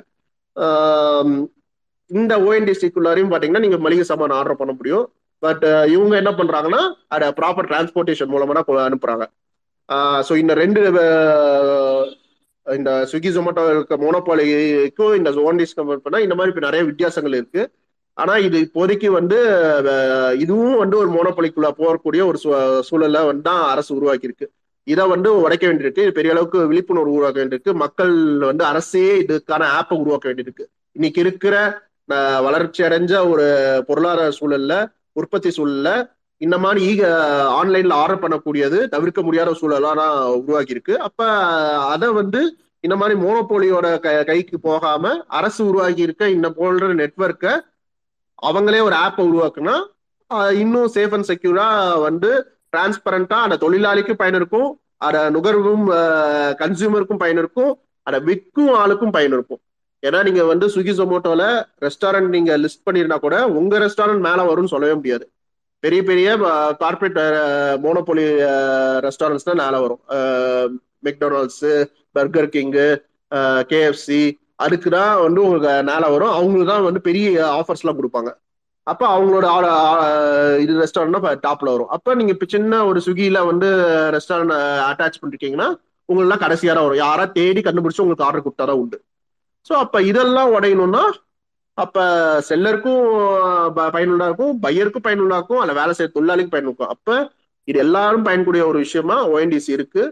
இந்த ஓஎன்டிசிக்குள்ளாரையும் பார்த்தீங்கன்னா நீங்கள் மளிகை சாமான் ஆர்டர் பண்ண முடியும். பட் இவங்க என்ன பண்ணுறாங்கன்னா அதை ப்ராப்பர் டிரான்ஸ்போர்ட்டேஷன் மூலமாக தான் அனுப்புகிறாங்க ஸோ இந்த ரெண்டு இந்த ஸ்விக்கி ஜொமேட்டோ இருக்க மோனோபாலிக்கும் இந்த ஜோன்டிஸ் கம்பேர் பண்ணால் இந்த மாதிரி இப்போ நிறைய வித்தியாசங்கள் இருக்கு. ஆனா இது இப்போதைக்கு வந்து இதுவும் வந்து ஒரு மோனோபாலிக்குள்ள போகக்கூடிய ஒரு சூ- சூழலை வந்து தான் அரசு உருவாக்கியிருக்கு. இதை வந்து உடைக்க வேண்டியிருக்கு. பெரிய அளவுக்கு விழிப்புணர்வு உருவாக்க வேண்டியிருக்கு. மக்கள் வந்து அரசே இதுக்கான ஆப்பை உருவாக்க வேண்டியிருக்கு. இன்னைக்கு இருக்கிற வளர்ச்சி அடைஞ்ச ஒரு பொருளாதார சூழல்ல உற்பத்தி சூழல்ல இந்த மாதிரி ஈக ஆன்லைன்ல ஆர்டர் பண்ணக்கூடியது தவிர்க்க முடியாத சூழலாம் உருவாக்கி இருக்கு அப்ப அதை வந்து இந்த மாதிரி மோனோபோலியோட க- கைக்கு போகாம அரசு உருவாக்கி இருக்க இந்த போன்ற நெட்வொர்க்கை அவங்களே ஒரு ஆப்பை உருவாக்குனா இன்னும் சேஃப் அண்ட் செக்யூரா வந்து டிரான்ஸ்பரண்டா அந்த தொழிலாளிக்கும் பயன் இருக்கும் அத நுகர்வும் கன்சியூமருக்கும் பயன் இருக்கும் அதை விற்கும் ஆளுக்கும் பயன் இருக்கும் ஏன்னா நீங்க வந்து ஸ்விக்கி ஜொமோட்டோல ரெஸ்டாரண்ட் நீங்க லிஸ்ட் பண்ணிருந்தா கூட உங்க ரெஸ்டாரண்ட் மேல வரும்னு சொல்லவே முடியாது. பெரிய பெரிய கார்பரேட் மோனோபோலி ரெஸ்டாரண்ட்ஸ் தான் மேலே வரும். மெக்டொனால்ட்ஸ் பர்கர் கிங்கு கேஎஃப்சி அதுக்கு தான் வந்து உங்களுக்கு மேலே வரும். அவங்களுக்கு தான் வந்து பெரிய ஆஃபர்ஸ்லாம் கொடுப்பாங்க. அப்போ அவங்களோட இது ரெஸ்டாரண்ட்னா டாப்பில் வரும். அப்போ நீங்கள் இப்போ சின்ன ஒரு ஸ்விக்கியில் வந்து ரெஸ்டாரண்ட் அட்டாச் பண்ணிருக்கீங்கன்னா உங்களெல்லாம் கடைசியாக தான் வரும். யாராவது தேடி கண்டுபிடிச்சி உங்களுக்கு ஆர்டர் கொடுத்தா தான் உண்டு. ஸோ அப்போ இதெல்லாம் உடையணும்னா அப்ப செல்லருக்கும் ப- இருக்கும் பையருக்கும் பயனுள்ளதா இருக்கும் அல்ல வேலை செய்ய தொழிலாளிக்கும் பயனுக்கும் அப்ப இது எல்லாரும் பயன்கூடிய ஒரு விஷயமா ஓஎன்டிசி இருக்கு.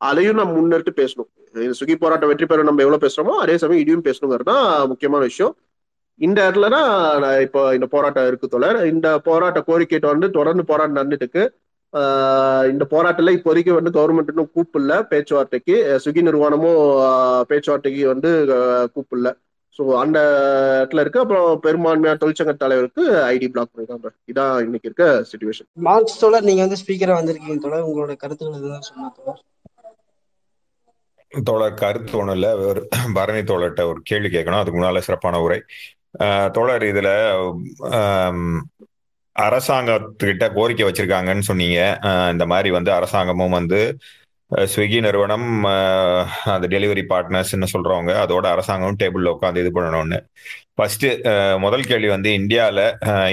அதையும் நம்ம முன்னெடுத்து பேசணும். இது சுகி போராட்டம் வெற்றி பெற நம்ம எவ்வளவு பேசுறோமோ அதே சமயம் இடியும் பேசணுங்கிறது தான் முக்கியமான விஷயம். இந்த இடத்துல தான் நான் இப்போ இந்த போராட்டம் இருக்கு தொடர் இந்த போராட்ட கோரிக்கைட்டு வந்து தொடர்ந்து போராட்டம் நடந்துட்டு இந்த போராட்டத்துல இப்போதைக்கு வந்து கவர்மெண்ட் இன்னும் கூப்பிடல பேச்சுவார்த்தைக்கு. சுகி நிறுவனமும் பேச்சுவார்த்தைக்கு வந்து கூப்பிடல. ஸோ அந்த இடத்துல இருக்கு. அப்புறம் பெரும்பான்மையான தொழிற்சங்க தலைவருக்கு ஐடி பிளாக் பண்ணிருக்காங்க இதான் இன்னைக்கு இருக்க சுச்சுவேஷன் மார்க்ஸ் தோழர் நீங்க வந்து ஸ்பீக்கரா வந்திருக்கீங்க தோழர். உங்களோட கருத்துக்கள் எதுவும் சொன்னா தோழர்? தோழர் கருத்து ஒன்றும் இல்லை. ஒரு பரணி தோழர்கிட்ட ஒரு கேள்வி கேட்கணும். அதுக்கு முன்னால சிறப்பான உரை. ஆஹ் தோழர் இதுல அரசாங்கத்துக்கிட்ட கோரிக்கை வச்சிருக்காங்கன்னு சொன்னீங்க. இந்த மாதிரி வந்து அரசாங்கமும் வந்து ஸ்விக்கி நிறுவனம் அந்த டெலிவரி பார்ட்னர்ஸ்னு சொல்றவங்க அதோட அரசாங்கமும் டேபிள்ல உட்காந்து இது பண்ணணும்னு. ஃபர்ஸ்ட் முதல் கேள்வி வந்து இந்தியாவில்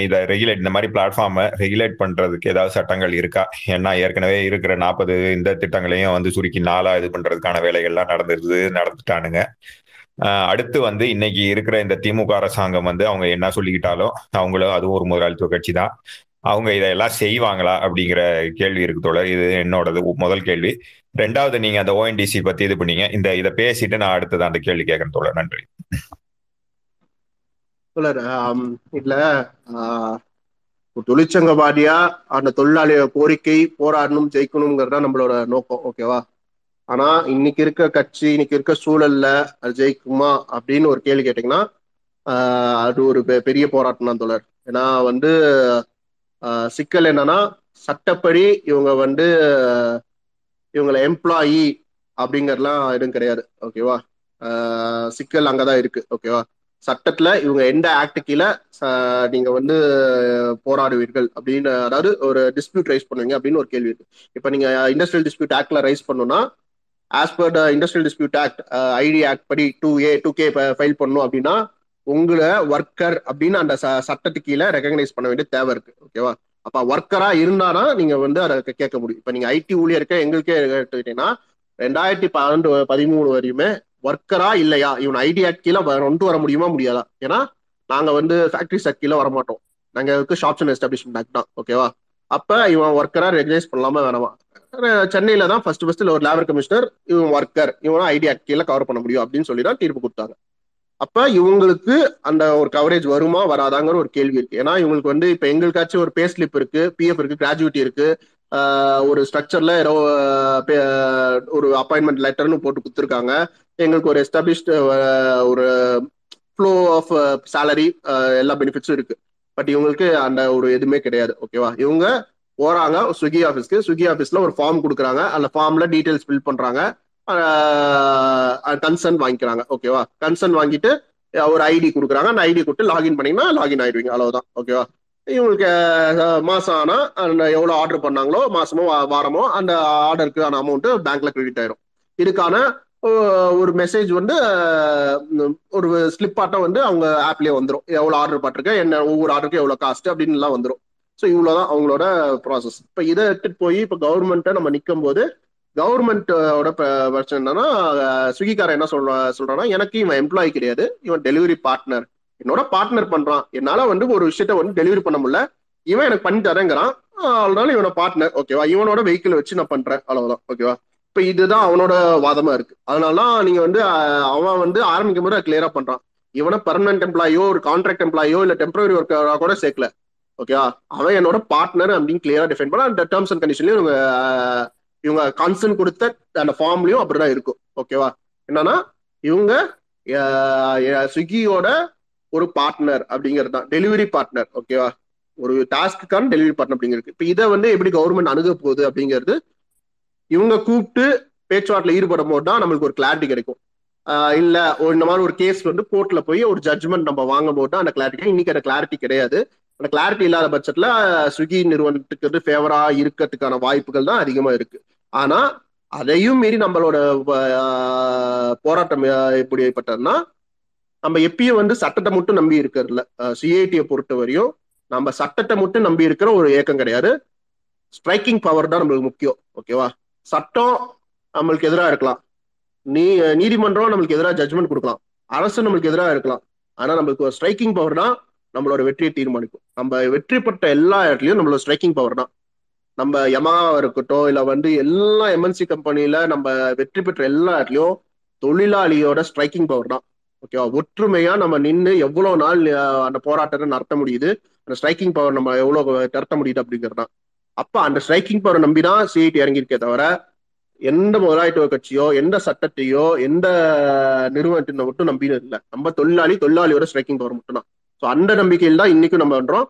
இதை ரெகுலேட் இந்த மாதிரி பிளாட்ஃபார்மை ரெகுலேட் பண்றதுக்கு ஏதாவது சட்டங்கள் இருக்கா? ஏன்னா ஏற்கனவே இருக்கிற நாற்பது இந்த திட்டங்களையும் வந்து சுருக்கி நாளா இது பண்றதுக்கான வேலைகள்லாம் நடந்துருது நடந்துட்டானுங்க. அடுத்து வந்து இன்னைக்கு இருக்கிற இந்த திமுக அரசாங்கம் வந்து அவங்க என்ன சொல்லிக்கிட்டாலும் அவங்களும் அதுவும் ஒரு முதலாளித்துவ கட்சி தான் அவங்க இதையெல்லாம் செய்வாங்களா அப்படிங்கிற கேள்வி இருக்கு தோழர். இது என்னோடது முதல் கேள்வி. ரெண்டாவது நீங்க அந்த ஓஎன்டிசி பத்தி இது பண்ணீங்க. இந்த இதை பேசிட்டு நான் அடுத்தது அந்த கேள்வி கேட்கறேன் தோழர். நன்றி. தோழர் இதுல ஆஹ், தொழிற்சங்கவாதியா அந்த தொழிலாளிய கோரிக்கை போராடணும் ஜெயிக்கணுங்கிறதா தான் நம்மளோட நோக்கம் ஓகேவா ஆனா இன்னைக்கு இருக்க கட்சி இன்னைக்கு இருக்க சூழல்ல அது ஜெயிக்குமா அப்படின்னு ஒரு கேள்வி கேட்டீங்கன்னா ஆஹ், அது ஒரு பெ- பெரிய போராட்டம் தான் தோழர். ஏன்னா வந்து ஆஹ், சிக்கல் என்னன்னா சட்டப்படி இவங்க வந்து இவங்களை எம்ப்ளாயி அப்படிங்கறதுலாம் எதுவும் கிடையாது. ஓகேவா சிக்கல் அங்கதான் இருக்கு. ஓகேவா சட்டத்துல இவங்க எந்த ஆக்ட் கீழே நீங்க வந்து போராடுவீர்கள் அப்படின்னு அதாவது ஒரு டிஸ்பியூட் ரைஸ் பண்ணுவீங்க அப்படின்னு ஒரு கேள்வி இருக்கு. இப்போ நீங்க இண்டஸ்ட்ரியல் டிஸ்பியூட் ஆக்ட்ல ரைஸ் பண்ணணும்னா as per the industrial dispute act IT act படி two A two K file பண்ணணும் அப்படின்னா உங்களை ஒர்க்கர் அப்படின்னு அந்த ச- சட்டத்துக்கு கீழே ரெகக்னைஸ் பண்ண வேண்டிய தேவை இருக்கு. ஓகேவா அப்ப ஒர்க்கரா இருந்தானா நீங்க வந்து அதை கேட்க முடியும். இப்ப நீங்க ஐடி ஊழியர்க்க எங்களுக்கே எடுத்துக்கிட்டீங்கன்னா ரெண்டாயிரத்தி பன்னெண்டு பதிமூணு வரையுமே ஒர்க்கரா இல்லையா? இவன் ஐடி ஆக்ட் கீழே கொண்டு வர முடியுமா முடியாதா? ஏன்னா நாங்க வந்து ஃபேக்டரி ஆக்ட் கீழே வரமாட்டோம். நாங்க இருக்கு ஷாப்ஸ் அண்ட் எஸ்டாப்ளிஷ்மெண்ட் ஆக்ட் தான் ஓகேவா அப்ப இவன் ஒர்க்கரா ரெகனைஸ் பண்ணலாமா வேணாமா? சென்னையில தான் ஃபர்ஸ்ட் ஃபர்ஸ்ட் ஒரு லேபர் கமிஷனர் இவன் ஒர்க்கர் இவன் ஐடி ஆக்ட் கீழே கவர் பண்ண முடியும் அப்படின்னு சொல்லி தான் தீர்ப்பு கொடுத்தாங்க. அப்ப இவங்களுக்கு அந்த ஒரு கவரேஜ் வருமா வராதாங்கிற ஒரு கேள்வி இருக்கு. ஏன்னா இவங்களுக்கு வந்து இப்ப எங்களுக்காச்சும் ஒரு பே ஸ்லிப் இருக்கு பிஎஃப் இருக்கு கிராஜுவிட்டி இருக்கு. ஒரு ஸ்ட்ரக்சர்ல ஏதோ பே- ஒரு அப்பாயின்மெண்ட் லெட்டர்னு போட்டு கொடுத்துருக்காங்க. எங்களுக்கு ஒரு எஸ்டாப்ளிஷ்டு ஒரு ஃப்ளோ ஆஃப் சேலரி எல்லா பெனிஃபிட்ஸும் இருக்கு. பட் இவங்களுக்கு அந்த ஒரு எதுவுமே கிடையாது. ஓகேவா இவங்க போறாங்க ஸ்விக்கி ஆஃபீஸ்க்கு ஸ்விக்கி ஆஃபீஸ்ல ஒரு ஃபார்ம் கொடுக்குறாங்க. அந்த ஃபார்ம்ல டீடைல்ஸ் ஃபில் பண்றாங்க. கன்சர்ன் வாங்கிக்கிறாங்க. ஓகேவா கன்சர்ன் வாங்கிட்டு ஒரு ஐடி கொடுக்குறாங்க. அந்த ஐடி கொடுத்து லாகின் பண்ணீங்கன்னா லாகின் ஆயிடுவீங்க. அவ்வளவுதான். ஓகேவா இவங்களுக்கு மாசம் ஆனா அந்த எவ்வளவு ஆர்டர் பண்ணாங்களோ மாசமோ வாரமோ அந்த ஆர்டருக்கான அமௌண்ட் பேங்க்ல கிரெடிட் ஆயிரும். இதுக்கான ஒரு மெசேஜ் வந்து ஒரு ஸ்லிப் ஆட்டம் வந்து அவங்க ஆப்லயே வந்துடும் எவ்வளவு ஆர்டர் பட்டிருக்கேன் என்ன ஒவ்வொரு ஆர்டருக்கும் எவ்வளவு காஸ்ட் அப்படின்னு எல்லாம் வந்துடும் ஸோ இவ்வளவுதான் அவங்களோட ப்ராசஸ் இப்போ இதை எடுத்துட்டு போய் இப்போ கவர்மெண்ட்டை நம்ம நிற்கும் போது கவர்மெண்டோட uh, பிரச்சனை என்னன்னா அஹ், ஸ்விக்கிக்காரன் என்ன சொல்ற சொல்றான்னா எனக்கு இவன் எம்ப்ளாயி கிடையாது இவன் டெலிவரி பார்ட்னர் என்னோட பார்ட்னர் பண்றான். என்னால வந்து ஒரு விஷயத்த வந்து டெலிவரி பண்ண முடியல. இவன் எனக்கு பண்ணி தரேங்கிறான். அதனால இவனோட பார்ட்னர் ஓகேவா இவனோட வெஹிக்கிள் வச்சு நான் பண்றேன். அவ்வளவுதான் ஓகேவா இப்ப இதுதான் அவனோட வாதமா இருக்கு. அதனாலதான் நீங்க வந்து அவன் வந்து ஆரம்பிக்கும் போது கிளியரா பண்றான். இவனை பர்மனன்ட் எம்ப்ளாயோ ஒரு கான்ட்ராக்ட் எம்ப்ளாயோ இல்ல டெம்பரரி ஒர்க்கரா கூட சேர்க்கல. ஓகேவா அவன் என்னோட பார்ட்னர் அப்படின்னு கிளியரா டிஃபைன் பண்ண அந்த டேர்ம்ஸ் அண்ட் கண்டிஷன்லயும் இவங்க ஆஹ், கொடுத்த அந்த ஃபார்ம்லயும் அப்படிதான் இருக்கும். ஓகேவா என்னன்னா இவங்க ஸ்விக்கியோட ஒரு பார்ட்னர் அப்படிங்கிறது தான். டெலிவரி பார்ட்னர் ஓகேவா ஒரு டாஸ்க்குக்கான டெலிவரி பார்ட்னர் அப்படிங்கிறது இப்போ இதை வந்து எப்படி கவர்மெண்ட் அணுக போகுது அப்படிங்கிறது இவங்க கூப்பிட்டு பேச்சுவார்த்தையில் ஈடுபடும் போது தான் நம்மளுக்கு ஒரு கிளாரிட்டி கிடைக்கும். ஆஹ் இல்ல ஒரு இந்த மாதிரி ஒரு கேஸ் வந்து கோர்ட்ல போய் ஒரு ஜட்ஜ்மெண்ட் நம்ம வாங்கும் போது தான் அந்த கிளாரிட்டி இன்னைக்கு அந்த கிளாரிட்டி கிடையாது. அந்த கிளாரிட்டி இல்லாத பட்சத்துல ஸ்விக்கி நிறுவனத்துக்கு வந்து ஃபேவரா இருக்கிறதுக்கான வாய்ப்புகள் தான் அதிகமா இருக்கு. ஆனா அதையும் மீறி நம்மளோட போராட்டம் எப்படி எப்படிப்பட்டதுன்னா நம்ம எப்பயும் வந்து சட்டத்தை மட்டும் நம்பி இருக்கிறதுல. சிஐடியை பொறுத்த வரையும் நம்ம சட்டத்தை மட்டும் நம்பி இருக்கிற ஒரு இயக்கம் கிடையாது. ஸ்ட்ரைக்கிங் பவர் தான் நம்மளுக்கு முக்கியம் ஓகேவா சட்டம் நம்மளுக்கு எதிராக இருக்கலாம். நீ நீதிமன்றம் நம்மளுக்கு எதிராக ஜட்ஜ்மெண்ட் கொடுக்கலாம். அரசு நம்மளுக்கு எதிராக இருக்கலாம். ஆனா நம்மளுக்கு ஒரு ஸ்ட்ரைக்கிங் பவர் தான் நம்மளோட வெற்றியை தீர்மானிக்கும். நம்ம வெற்றி பெற்ற எல்லா இடத்துலயும் நம்மளோட ஸ்ட்ரைக்கிங் பவர் தான். நம்ம யமாவா இருக்கட்டும் இல்ல வந்து எல்லா எம்என்சி கம்பெனில நம்ம வெற்றி பெற்ற எல்லா இடத்துலயும் தொழிலாளியோட ஸ்ட்ரைக்கிங் பவர் தான். ஓகேவா ஒற்றுமையா நம்ம நின்று எவ்வளவு நாள் அந்த போராட்டத்தை நடத்த முடியுது அந்த ஸ்ட்ரைக்கிங் பவர் நம்ம எவ்வளவு நடத்த முடியுது அப்படிங்கிறது தான். அப்ப அந்த ஸ்ட்ரைக்கிங் பவர் நம்பி தான் சிஐடி இறங்கியிருக்கே தவிர எந்த முதலாளித்துவ கட்சியோ எந்த சட்டத்தையோ எந்த நிறுவனத்தை மட்டும் நம்பினது இல்லை. நம்ம தொழிலாளி தொழிலாளியோட ஸ்ட்ரைக்கிங் பவர் மட்டும்தான். ஸோ அந்த நம்பிக்கையில் தான் இன்னைக்கும் நம்ம பண்றோம்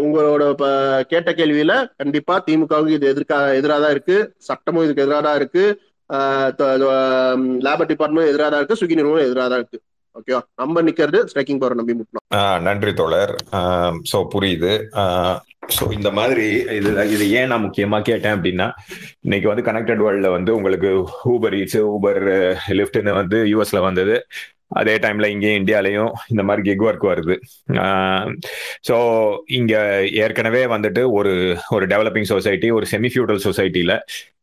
உங்களோட கேட்ட கேள்வியில கண்டிப்பா திமுகவுக்கு இது எதிர்க்கா எதிராக தான் இருக்கு. சட்டமும் இதுக்கு எதிராக தான் இருக்கு. லேபர் டிபார்ட்மெண்ட் எதிராக தான் இருக்கு. சுகி நிறுவனம் எதிராக தான் இருக்கு. ஓகேவா நம்ம நிக்கிறது ஸ்ட்ரைக்கிங் பவர் நம்பி முட்டணும். ஆஹ் நன்றி தோழர். ஸோ புரியுது. ஸோ இந்த மாதிரி இது இது ஏன் நான் முக்கியமா கேட்டேன் அப்படின்னா இன்னைக்கு வந்து கனெக்டட் வேர்ல்ட்ல வந்து உங்களுக்கு ஊபர் ஈட்ஸ் ஊபர் லிஃப்ட்னு வந்து யூஎஸ்ல வந்தது. அதே டைம்ல இங்கேயும் இந்தியாலையும் இந்த மாதிரி கிக் ஒர்க் வருது. ஸோ இங்க ஏற்கனவே வந்துட்டு ஒரு ஒரு டெவலப்பிங் சொசைட்டி ஒரு செமி ஃபியூடல் சொசைட்டில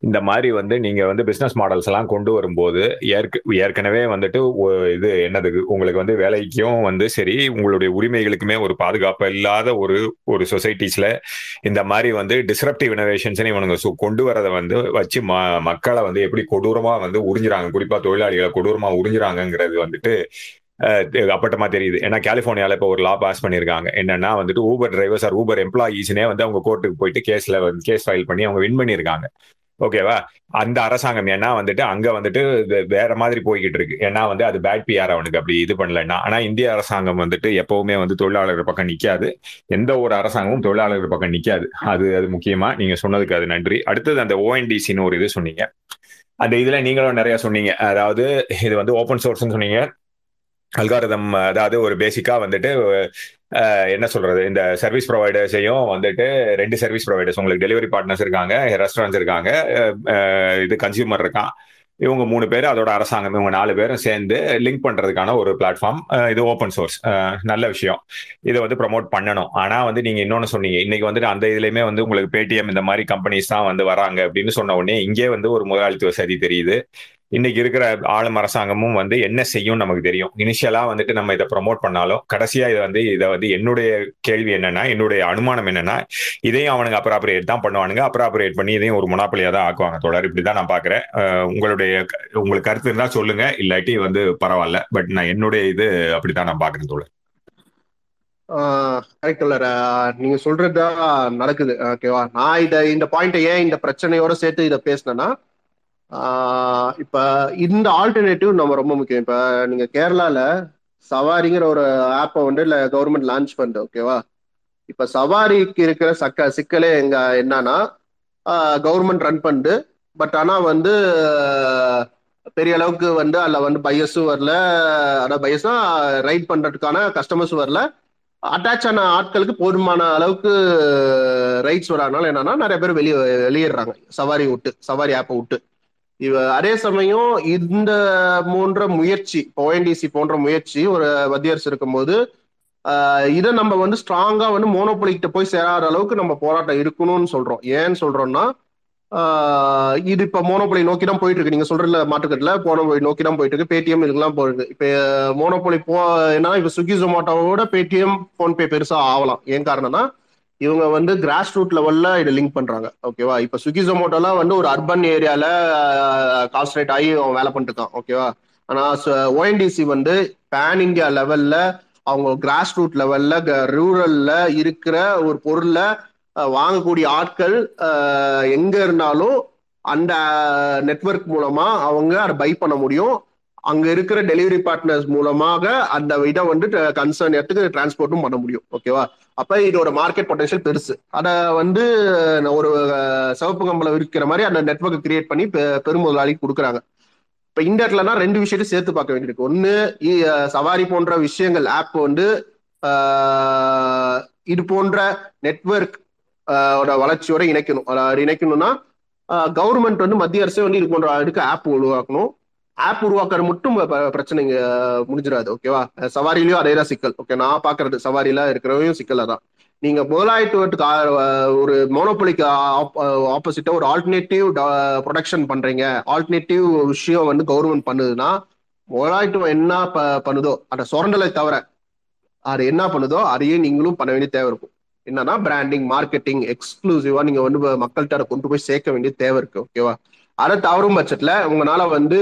இந்த மாதிரி வந்து நீங்க வந்து பிசினஸ் மாடல்ஸ் எல்லாம் கொண்டு வரும்போது ஏற்க ஏற்கனவே வந்துட்டு இது என்னது உங்களுக்கு வந்து வேலைக்கும் வந்து சரி உங்களுடைய உரிமைகளுக்குமே ஒரு பாதுகாப்பு இல்லாத ஒரு ஒரு சொசைட்டிஸ்ல இந்த மாதிரி வந்து டிஸ்ரப்டிவ் இனோவேஷன்ஸ் இவனுங்க சு- கொண்டு வரதை வந்து வச்சு ம மக்களை வந்து எப்படி கொடூரமா வந்து உறிஞ்சுறாங்க குறிப்பா தொழிலாளிகளை கொடூரமா உறிஞ்சுறாங்கங்கிறது வந்துட்டு அப்பட்டமா தெரியுது. ஏன்னா கலிபோர்னியால இப்போ ஒரு லா பாஸ் பண்ணிருக்காங்க. என்னன்னா வந்துட்டு ஊபர் டிரைவர்ஸ் ஆர் ஊபர் எம்ப்ளாயீஸ்னே வந்து அவங்க கோர்ட்டுக்கு போயிட்டு கேஸ்ல வந்து கேஸ் ஃபைல் பண்ணி அவங்க வின் பண்ணியிருக்காங்க ஓகேவா அந்த அரசாங்கம் ஏன்னா வந்துட்டு அங்க வந்துட்டு வேற மாதிரி போய்கிட்டு இருக்கு. ஏன்னா வந்து அது பேட் பிஆர் அவனுக்கு அப்படி இது பண்ணலன்னா. ஆனா இந்திய அரசாங்கம் வந்துட்டு எப்பவுமே வந்து தொழிலாளர்கள் பக்கம் நிக்காது. எந்த ஒரு அரசாங்கமும் தொழிலாளர்கள் பக்கம் நிக்காது. அது அது முக்கியமா. நீங்க சொன்னதுக்கு அது நன்றி. அடுத்தது அந்த ஓஎன்டிசின்னு ஒரு இது சொன்னீங்க. அந்த இதுல நீங்களும் நிறைய சொன்னீங்க. அதாவது இது வந்து ஓப்பன் சோர்ஸ்னு சொன்னீங்க. அல்காரதம் அதாவது ஒரு பேசிக்கா வந்துட்டு என்ன சொல்றது? இந்த சர்வீஸ் ப்ரொவைடர்ஸையும் வந்துட்டு ரெண்டு சர்வீஸ் ப்ரொவைடர்ஸ் உங்களுக்கு டெலிவரி பார்ட்னர்ஸ் இருக்காங்க ரெஸ்டாரண்ட்ஸ் இருக்காங்க இது கன்சியூமர் இருக்கான். இவங்க மூணு பேர் அதோட அரசாங்கம் இவங்க நாலு பேரும் சேர்ந்து லிங்க் பண்றதுக்கான ஒரு பிளாட்ஃபார்ம் இது ஓப்பன் சோர்ஸ் நல்ல விஷயம். இதை வந்து ப்ரமோட் பண்ணணும். ஆனா வந்து நீங்க இன்னொன்னு சொன்னீங்க இன்னைக்கு வந்துட்டு அந்த இதுலயுமே வந்து உங்களுக்கு பேடிஎம் இந்த மாதிரி கம்பெனிஸ் தான் வந்து வராங்க அப்படின்னு சொன்ன உடனே இங்கே வந்து ஒரு முதலாளித்துவ சதி தெரியுது. இன்னைக்கு இருக்கிற ஆளும் அரசாங்கமும் வந்து என்ன செய்யும் நமக்கு தெரியும். இனிஷியலா வந்துட்டு நம்ம இதை ப்ரொமோட் பண்ணாலும் கடைசியா இதை வந்து இதை வந்து என்னுடைய கேள்வி என்னன்னா என்னுடைய அனுமானம் என்னன்னா இதையும் அவனுங்க அப்ராப்ரியேட் தான் பண்ணுவானுங்க. அப்ராப்ரியேட் பண்ணி இதையும் ஒரு முனாப்பலியா தான் ஆக்குவாங்க தொடர் இப்படிதான் நான் பாக்குறேன் உங்களுடைய உங்களுக்கு கருத்து இருந்தா சொல்லுங்க. இல்லாட்டி வந்து பரவாயில்ல. பட் நான் என்னுடைய இது அப்படிதான் நான் பாக்குறேன் தோழர். கரெக்ட் நீங்க சொல்றதுதான் நடக்குது. ஓகேவா? நான் இத இந்த பாயிண்ட் ஏன் இந்த பிரச்சனையோட சேர்த்து இதை பேசினேன்னா இப்ப இந்த ஆல்டர்னேட்டிவ் நம்ம ரொம்ப முக்கியம். இப்ப நீங்க கேரளால சவாரிங்கிற ஒரு ஆப்பை வந்து இல்ல கவர்மெண்ட் லான்ச் பண்ணுது ஓகேவா இப்ப சவாரிக்கு இருக்கிற சக்க சிக்கலே எங்க என்னன்னா கவர்மெண்ட் ரன் பண்ணுது பட் ஆனா வந்து பெரிய அளவுக்கு வந்து அதில் வந்து பையஸும் வரல. அதாவது பையஸ்னா ரைட் பண்றதுக்கான கஸ்டமர்ஸும் வரல. அட்டாச் ஆன ஆட்களுக்கு போதுமான அளவுக்கு ரைட்ஸ் வராதனால என்னன்னா நிறைய பேர் வெளியே வெளியேறாங்க. சவாரி விட்டு சவாரி ஆப்பை விட்டு. இவ அதே சமயம் இந்த போன்ற முயற்சி ஓஎன்டிசி போன்ற முயற்சி ஒரு மத்திய அரசு இருக்கும்போது இதை நம்ம வந்து ஸ்ட்ராங்கா வந்து மோனோபொலிக்கிட்ட போய் சேராத அளவுக்கு நம்ம போராட்டம் இருக்கணும்னு சொல்றோம். ஏன்னு சொல்றோம்னா இது இப்ப மோனோபொலி நோக்கி தான் போயிட்டு இருக்கு நீங்க சொல்றதுல மாட்டுக்கட்டுல மோனோபொலி நோக்கி தான் போயிட்டு இருக்கு பேடிஎம் இதுக்கெல்லாம் போயிருக்கு இப்ப மோனோபொலி போ ஏன்னா இப்ப ஸ்விக்கி ஜொமேட்டோவோட பேடிஎம் போன்பே பெருசா ஆகலாம். ஏன் காரணம்னா இவங்க வந்து கிராஸ் ரூட் லெவல்ல இதை லிங்க் பண்றாங்க. ஓகேவா இப்ப சுகி ஜொமோட்டோலாம் வந்து ஒரு அர்பன் ஏரியால கான்சன்ட்ரேட் ஆகி அவன் வேலை பண்ணிட்டு இருக்கான் ஓகேவா ஆனா ஓஎன்டிசி வந்து பேன் இந்தியா லெவல்ல அவங்க கிராஸ் ரூட் லெவல்ல ரூரல்ல இருக்கிற ஒரு பொருளை வாங்கக்கூடிய ஆட்கள் எங்க இருந்தாலும் அந்த நெட்ஒர்க் மூலமா அவங்க அதை பை பண்ண முடியும். அங்க இருக்கிற டெலிவரி பார்ட்னர்ஸ் மூலமாக அந்த இதை வந்து கன்சர்ன் இடத்துக்கு டிரான்ஸ்போர்ட்டும் பண்ண முடியும். ஓகேவா அப்ப இதோட மார்க்கெட் பொட்டன்ஷியல் பெருசு. அதை வந்து ஒரு சிவப்பு கம்பளம் விற்கிற மாதிரி அந்த நெட்ஒர்க் கிரியேட் பண்ணி பெருமுதலாளிக்கு கொடுக்குறாங்க. இப்ப இந்த இடத்துலனா ரெண்டு விஷயத்தையும் சேர்த்து பார்க்க வேண்டியிருக்கு. ஒன்னு சவாரி போன்ற விஷயங்கள் ஆப் வந்து இது போன்ற நெட்ஒர்க் வளர்ச்சியோட இணைக்கணும். இணைக்கணும்னா கவர்மெண்ட் வந்து மத்திய அரசு வந்து இது போன்ற அடுக்கு ஆப் உருவாக்கணும். ஆப் உருவாக்குறது மட்டும் பிரச்சனைங்க முடிஞ்சிடாது ஓகேவா சவாரிலையும் அதே தான் சிக்கல். ஓகே நான் பாக்குறது சவாரியில இருக்கிறவையும் சிக்கல தான் நீங்க முதலாளித்துவத்துக்கு ஒரு மோனோபொலிக்கு ஆப்போசிட்டா ஒரு ஆல்டர்னேட்டிவ் ப்ரொடக்ஷன் பண்றீங்க. ஆல்டர்னேட்டிவ் விஷயம் வந்து கவர்மெண்ட் பண்ணுதுன்னா முதலாளித்துவம் என்ன ப பண்ணுதோ அந்த சுரண்டலை தவிர அது என்ன பண்ணுதோ அதையே நீங்களும் பண்ண வேண்டிய தேவை இருக்கும். என்னன்னா பிராண்டிங் மார்க்கெட்டிங் எக்ஸ்க்ளூசிவா நீங்க வந்து மக்கள்கிட்ட கொண்டு போய் சேர்க்க வேண்டிய தேவை இருக்கு ஓகேவா அதை தவறும் பட்சத்துல உங்களால வந்து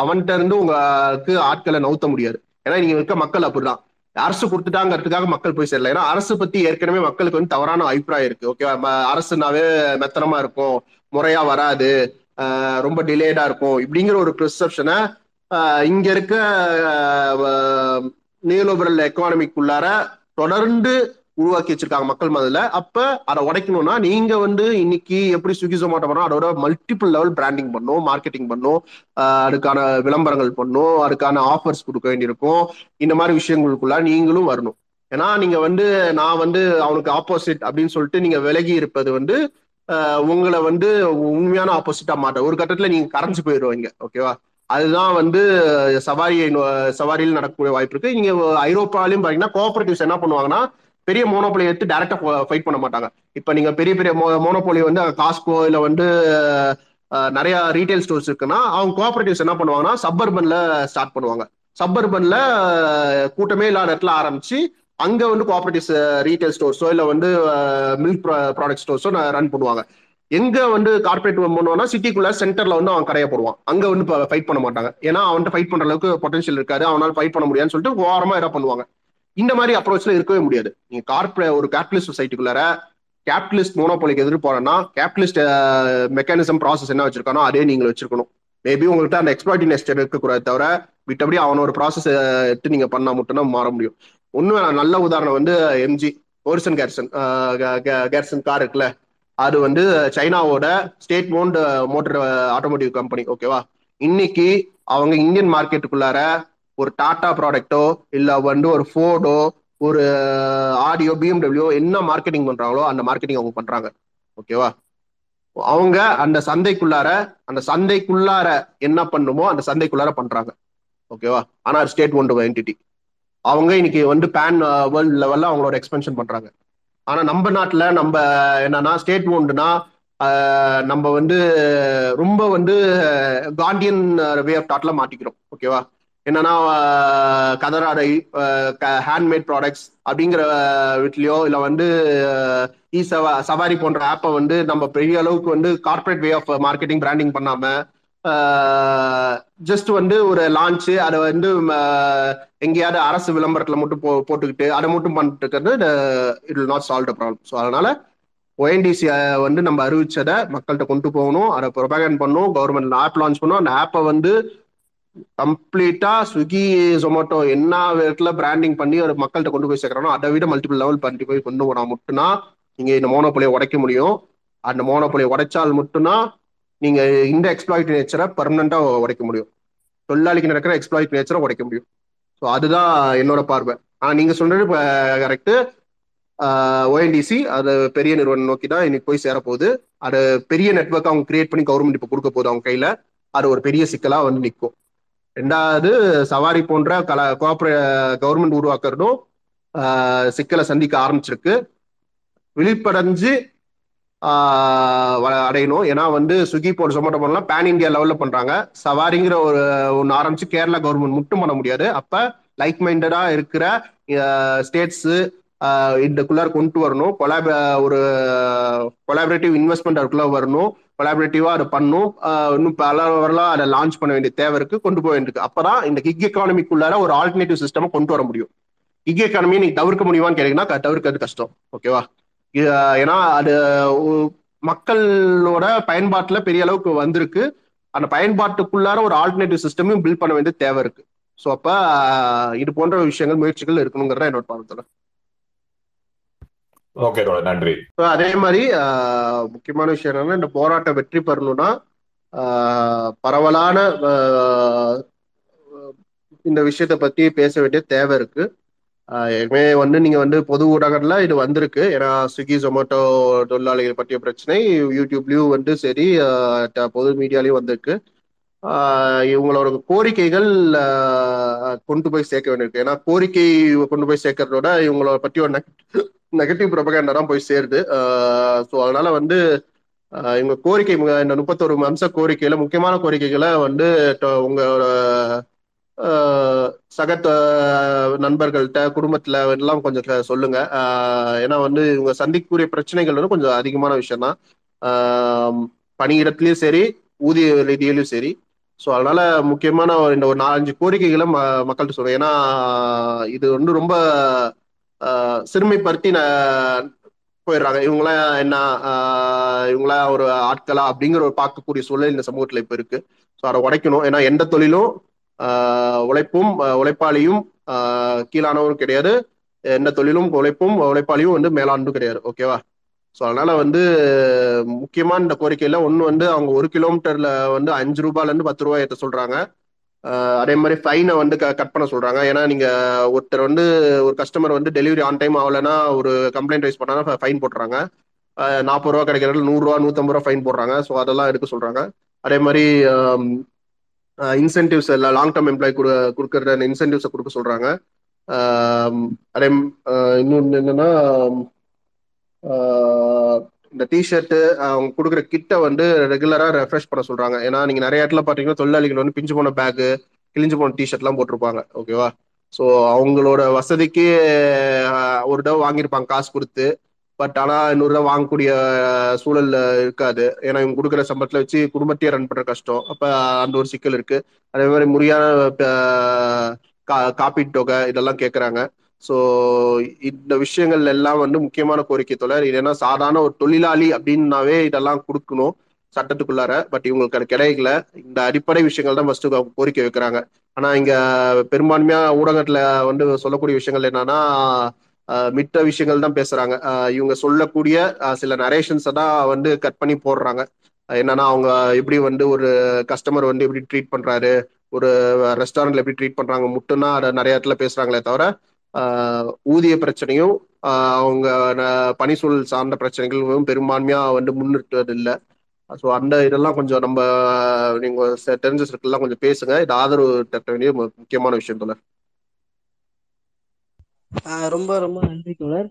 அவன்கிட்ட இருந்து உங்களுக்கு ஆட்களை நவுத்த முடியாது. ஏன்னா நீங்க இருக்க மக்கள் அப்படிதான். அரசு கொடுத்துட்டாங்கிறதுக்காக மக்கள் போய் சேரல. ஏன்னா அரசு பத்தி ஏற்கனவே மக்களுக்கு வந்து தவறான அபிப்பிராயம் இருக்கு. ஓகேவா அரசுனாவே மெத்தனமா இருக்கும். முறையா வராது. ரொம்ப டிலேடா இருக்கும். இப்படிங்கிற ஒரு ப்ரிசப்ஷனை இங்க இருக்க நியூலோபரல் எக்கானமிக்குள்ளார தொடர்ந்து உருவாக்கி வச்சிருக்காங்க மக்கள் மதில அப்ப அதை உடைக்கணும்னா நீங்க வந்து இன்னைக்கு எப்படி ஸ்விக்கி ஜொமேட்டோ பண்ணோம் அதோட மல்டிபிள் லெவல் பிராண்டிங் பண்ணும் மார்க்கெட்டிங் பண்ணும் அதுக்கான விளம்பரங்கள் பண்ணும் அதுக்கான ஆஃபர்ஸ் கொடுக்க வேண்டியிருக்கும். இந்த மாதிரி விஷயங்களுக்குள்ள நீங்களும் வரணும். ஏன்னா நீங்க வந்து நான் வந்து அவனுக்கு ஆப்போசிட் அப்படின்னு சொல்லிட்டு நீங்க விலகி இருப்பது வந்து உங்களை வந்து உண்மையான ஆப்போசிட்டா மாட்ட ஒரு கட்டத்துல நீங்க கரைஞ்சு போயிடுவீங்க. ஓகேவா அதுதான் வந்து சவாரி சவாரியில் நடக்கக்கூடிய வாய்ப்பு இருக்கு. நீங்க ஐரோப்பாலையும் பாத்தீங்கன்னா கோஆபரேட்டிவ்ஸ் என்ன பண்ணுவாங்கன்னா பெரிய மோனோபோலி எடுத்து டேரக்டா ஃபைட் பண்ண மாட்டாங்க. இப்ப நீங்க பெரிய பெரிய மோனோபோலி வந்து காஸ்கோ இல்ல வந்து நிறைய ரீட்டைல் ஸ்டோர்ஸ் இருக்குன்னா அவங்க கோஆபரேட்டிவ்ஸ் என்ன பண்ணுவாங்கன்னா சப்பர்பன்ல ஸ்டார்ட் பண்ணுவாங்க. சப்பர்பன்ல கூட்டமே இல்லாத இடத்துல ஆரம்பிச்சு அங்க வந்து கோஆபரேட்டிவ்ஸ் ரீட்டைல் ஸ்டோர்ஸோ இல்ல வந்து மில்க் ப்ராடக்ட் ஸ்டோர்ஸோ ரன் பண்ணுவாங்க. எங்க வந்து கார்பரேட் பண்ணுவோம்னா சிட்டிக்குள்ள சென்டர்ல வந்து அவன் கடையை போடுவான். அங்க வந்து ஃபைட் பண்ண மாட்டாங்க. ஏன்னா அவன்கிட்ட ஃபைட் பண்ற அளவுக்கு பொட்டன்ஷியல் இருக்காது. அவனால ஃபைட் பண்ண முடியாதுன்னு சொல்லிட்டு ஓரமா என்ன பண்ணுவாங்க. இந்த மாதிரி அப்ரோச்ல இருக்கவே முடியாது. நீங்க கார்பரே ஒரு கேபிட்டலிஸ்ட் சொசைட்டிக்குள்ளார கேபிட்டலிஸ்ட் மோனோபோலிக்கு எதிர்ப்பு போறோம்னா கேபிட்டலிஸ்ட் மெக்கானிசம் ப்ராசஸ் என்ன வச்சிருக்கானோ அதே நீங்க வச்சிருக்கணும். மேபி உங்கள்கிட்ட அந்த எக்ஸ்பர்டி நெஸ்ட் இருக்கக்கூடாது தவிர விட்டபடி அவனோட ப்ராசஸ் எடுத்து நீங்க பண்ணா மட்டும்தான் மாற முடியும். ஒன்னும் நல்ல உதாரணம் வந்து எம்ஜி ஓரிசன் கேர்சன் கேர்சன் கார் இருக்குல்ல அது வந்து சைனாவோட state owned motor automotive company ஓகேவா இன்னைக்கு அவங்க இந்தியன் மார்க்கெட்டுக்குள்ளார ஒரு டாடா ப்ராடக்டோ இல்லை வந்து ஒரு ஃபோர்டோ ஒரு ஆடியோ பிஎம்டபிள்யூ என்ன மார்க்கெட்டிங் பண்றாங்களோ அந்த மார்க்கெட்டிங் அவங்க பண்றாங்க. ஓகேவா அவங்க அந்த சந்தைக்குள்ளார அந்த சந்தைக்குள்ளார என்ன பண்ணுமோ அந்த சந்தைக்குள்ளார பண்றாங்க. ஓகேவா ஆனா ஸ்டேட் ஒன் என்டிட்டி அவங்க இன்னைக்கு வந்து பேன் வேர்ல்ட் லெவல்ல அவங்களோட எக்ஸ்பென்ஷன் பண்றாங்க. ஆனா நம்ம நாட்டுல நம்ம என்னன்னா ஸ்டேட் ஓண்டுனா நம்ம வந்து ரொம்ப வந்து காண்டியன் வே ஆஃப் தாட்ல மாட்டிக்கிறோம். ஓகேவா என்னன்னா கதராடை ஹேண்ட்மேட் ப்ராடக்ட்ஸ் அப்படிங்கிற வீட்லயோ இல்லை வந்து இ சவா சவாரி போன்ற ஆப்பை வந்து நம்ம பெரிய அளவுக்கு வந்து corporate way of marketing branding பண்ணாம ஜஸ்ட் வந்து ஒரு லான்ச்சு அதை வந்து எங்கேயாவது அரசு விளம்பரத்துல மட்டும் போ போட்டுக்கிட்டு அதை மட்டும் பண்ணிட்டு இருக்கிறது it will not solve the problem so அதனால ஓஎன்டிசி வந்து நம்ம அறிவிச்சதை மக்கள்கிட்ட கொண்டு போகணும். அதை ப்ரொபகேண்ட் பண்ணணும். கவர்மெண்ட் ஆப் லான்ச் பண்ணணும். அந்த ஆப்பை வந்து கம்ப்ளீட்டா ஸ்விக்கி ஜொமேட்டோ என்ன விதத்துல பிராண்டிங் பண்ணி ஒரு மக்கள்கிட்ட கொண்டு போய் சேர்க்கறானோ அதை விட மல்டிபிள் லெவல் பண்ணி போய் கொண்டு போனா மட்டும்தான் நீங்க இந்த மோனோபொலியை உடைக்க முடியும். அந்த மோனோபொலியை உடைச்சால் மட்டும்தான் நீங்க இந்த எக்ஸ்ப்ளாய்ட் நேச்சரை பர்மனண்டா உடைக்க முடியும். தொழிலாளிக்கு நடக்கிற எக்ஸ்ப்ளாய்ட் நேச்சரை உடைக்க முடியும். ஸோ அதுதான் என்னோட பார்வை. ஆனா நீங்க சொல்றது கரெக்டு ஓஎன்டிசி அது பெரிய நிறுவனம் நோக்கி தான் இன்னைக்கு போய் சேரப்போகுது. அது பெரிய நெட்ஒர்க் அவங்க கிரியேட் பண்ணி கவர்மெண்ட் இப்போ கொடுக்க போகுது அவங்க கையில. அது ஒரு பெரிய சிக்கலா வந்து நிற்கும் ரெண்டாவது சவாரி போன்ற கல கோஆபரே கவர்மெண்ட் உருவாக்குறதும் சிக்கலை சந்திக்க ஆரம்பிச்சிருக்கு. விழிப்படைஞ்சு வ- அடையணும். ஏன்னா வந்து ஸ்விக்கி போன்ற சொமோட்டோ போனலாம் பேன் இந்தியா லெவலில் பண்ணுறாங்க சவாரிங்கிற ஒரு ஒன்று ஆரம்பிச்சு கேரளா கவர்மெண்ட் மட்டும் பண்ண முடியாது. அப்போ லைக் மைண்டடாக இருக்கிற ஸ்டேட்ஸு இதுக்குள்ளார கொண்டு வரணும். கொலாப ஒரு கொலாபரேட்டிவ் இன்வெஸ்ட்மெண்ட் அதுக்குள்ளே வரணும். கொலாபரேட்டிவா அதை பண்ணும். இன்னும் பல வரலாம். அதை லான்ச் பண்ண வேண்டிய தேவை இருக்கு. கொண்டு போக வேண்டியிருக்கு அப்பதான் இந்த கிக் எக்கானமிக்குள்ளார ஒரு ஆல்டர்னேட்டிவ் சிஸ்டம் கொண்டு வர முடியும். கிக் எக்கானமியை நீங்க தவிர்க்க முடியுமான்னு கேட்டீங்கன்னா தவிர்க்கிறது கஷ்டம். ஓகேவா இது, ஏன்னா அது மக்களோட பயன்பாட்டுல பெரிய அளவுக்கு வந்திருக்கு. அந்த பயன்பாட்டுக்குள்ளார ஒரு ஆல்டர்னேட்டிவ் சிஸ்டமும் பில்ட் பண்ண வேண்டிய தேவை இருக்கு. ஸோ அப்ப இது போன்ற விஷயங்கள் முயற்சிகள் இருக்கணுங்கிறத என்னோட பார்வை ஓகே நன்றி. So, அதே மாதிரி முக்கியமான விஷயம் என்னன்னா இந்த போராட்டம் வெற்றி பெறணும்னா பரவலான இந்த விஷயத்தை பத்தி பேச வேண்டிய தேவை இருக்கு. ஏற்கனவே வந்து நீங்க வந்து பொது ஊடகத்துல இது வந்திருக்கு. ஏன்னா ஸ்விக்கி ஜொமேட்டோ தொழிலாளிகள் பற்றிய பிரச்சனை யூடியூப்லயும் வந்து சரி ட- பொது மீடியாலையும் வந்திருக்கு. இவங்களோட கோரிக்கைகள் கொண்டு போய் சேர்க்க வேண்டியிருக்கு. ஏன்னா கோரிக்கை கொண்டு போய் சேர்க்கறதோட இவங்கள பற்றி ஒரு நெகட்டிவ் ப்ரொபகேண்டா தான் போய் சேருது. ஸோ அதனால வந்து இவங்க கோரிக்கை இந்த முப்பத்தொரு அம்ச கோரிக்கையில முக்கியமான கோரிக்கைகளை வந்து ட- உங்களோட சக நண்பர்கள்ட்ட குடும்பத்துல எல்லாம் கொஞ்சம் சொல்லுங்க. ஏன்னா வந்து இவங்க சந்திக்கக்கூடிய பிரச்சனைகள் வந்து கொஞ்சம் அதிகமான விஷயம் தான். பணியிடத்துலயும் சரி ஊதிய ரீதியிலும் சரி. ஸோ அதனால முக்கியமான ஒரு- இந்த ஒரு நாலஞ்சு கோரிக்கைகளை ம மக்கள்கிட்ட சொல்றேன். ஏன்னா இது வந்து ரொம்ப சிறுமைப்படுத்தி போயிடுறாங்க. இவங்களாம் என்ன ஆஹ் இவங்களாம் ஒரு ஆட்களா அப்படிங்கிற ஒரு பார்க்கக்கூடிய சூழல் இந்த சமூகத்துல இப்ப இருக்கு. ஸோ அதை உடைக்கணும். ஏன்னா எந்த தொழிலும் உழைப்பும் உழைப்பாளியும் கீழானவரும் கிடையாது. எந்த தொழிலும் உழைப்பும் உழைப்பாளியும் வந்து மேலாண்டும் கிடையாது. ஓகேவா? ஸோ அதனால வந்து முக்கியமான இந்த கோரிக்கையில ஒன்று வந்து அவங்க ஒரு கிலோமீட்டர்ல வந்து அஞ்சு ரூபாயில இருந்து பத்து ரூபாய் ஏற்ற சொல்றாங்க. அதே மாதிரி ஃபைனை வந்து கட் பண்ண சொல்றாங்க. ஏன்னா நீங்க ஒருத்தர் வந்து ஒரு கஸ்டமர் வந்து டெலிவரி ஆன் டைம் ஆகலைன்னா ஒரு கம்ப்ளைண்ட் ரைஸ் பண்ணா ஃபைன் போடுறாங்க நாற்பது ரூபா கிடைக்கிறது நூறுரூவா நூற்றம்பது ரூபா ஃபைன் போடுறாங்க. ஸோ அதெல்லாம் எடுக்க சொல்றாங்க. அதே மாதிரி இன்சென்டிவ்ஸ் எல்லாம் லாங் டேர்ம் எம்ப்ளாய் கொடு கொடுக்குற இன்சென்டிவ்ஸை கொடுக்க சொல்றாங்க. அதே இன்னொன்று என்னன்னா இந்த டிஷர்ட்டு அவங்க கொடுக்குற கிட்டை வந்து ரெகுலராக ரெஃப்ரெஷ் பண்ண சொல்றாங்க. ஏன்னா நீங்க நிறைய இடத்துல பார்த்தீங்கன்னா தொழிலாளிகள் வந்து பிஞ்சு போன பேக்கு கிழிஞ்சு போன டிஷர்ட்லாம் போட்டிருப்பாங்க. ஓகேவா ஸோ அவங்களோட வசதிக்கு ஒரு தடவை வாங்கியிருப்பாங்க காசு கொடுத்து. பட் ஆனால் இன்னொரு தடவை வாங்கக்கூடிய சூழல் இருக்காது. ஏன்னா இவங்க கொடுக்குற சம்பளத்தில் வச்சு குடும்பத்தையே ரன் பண்ணுற கஷ்டம். அப்போ அந்த ஒரு சிக்கல் இருக்கு. அதே மாதிரி முறையான கா காப்பீட்டு தொகை இதெல்லாம் கேட்குறாங்க ஸோ இந்த விஷயங்கள் எல்லாம் வந்து முக்கியமான கோரிக்கை தொடர் இது ஏன்னா சாதாரண ஒரு தொழிலாளி அப்படின்னாவே இதெல்லாம் கொடுக்கணும் சட்டத்துக்குள்ளார. பட் இவங்களுக்கு அது கிடைக்கல. இந்த அடிப்படை விஷயங்கள் தான் ஃபர்ஸ்ட் அவங்க கோரிக்கை வைக்கிறாங்க. ஆனா இங்க பெரும்பான்மையா ஊடகத்துல வந்து சொல்லக்கூடிய விஷயங்கள் என்னன்னா மிட்ட மித்த விஷயங்கள் தான் பேசுறாங்க. இவங்க சொல்லக்கூடிய சில நரேஷன்ஸை தான் வந்து கட் பண்ணி போடுறாங்க. என்னன்னா அவங்க எப்படி வந்து ஒரு கஸ்டமர் வந்து எப்படி ட்ரீட் பண்றாரு? ஒரு ரெஸ்டாரண்ட்ல எப்படி ட்ரீட் பண்றாங்க? முட்டுன்னா அதை நிறைய இடத்துல பேசுறாங்களே தவிர ஊதிய பிரச்சனையும் ஆஹ் அவங்க பணிசூழல் சார்ந்த பிரச்சனைகளும் பெரும்பான்மையா வந்து முன்னிறுத்துவது இல்லை ஸோ அந்த இதெல்லாம் கொஞ்சம் நம்ம நீங்க தெரிஞ்ச சர்க்கிள்லாம் கொஞ்சம் பேசுங்க. இது ஆதரவு தட்ட வேண்டிய முக்கியமான விஷயம் தோழர். ரொம்ப ரொம்ப நன்றி தோழர்.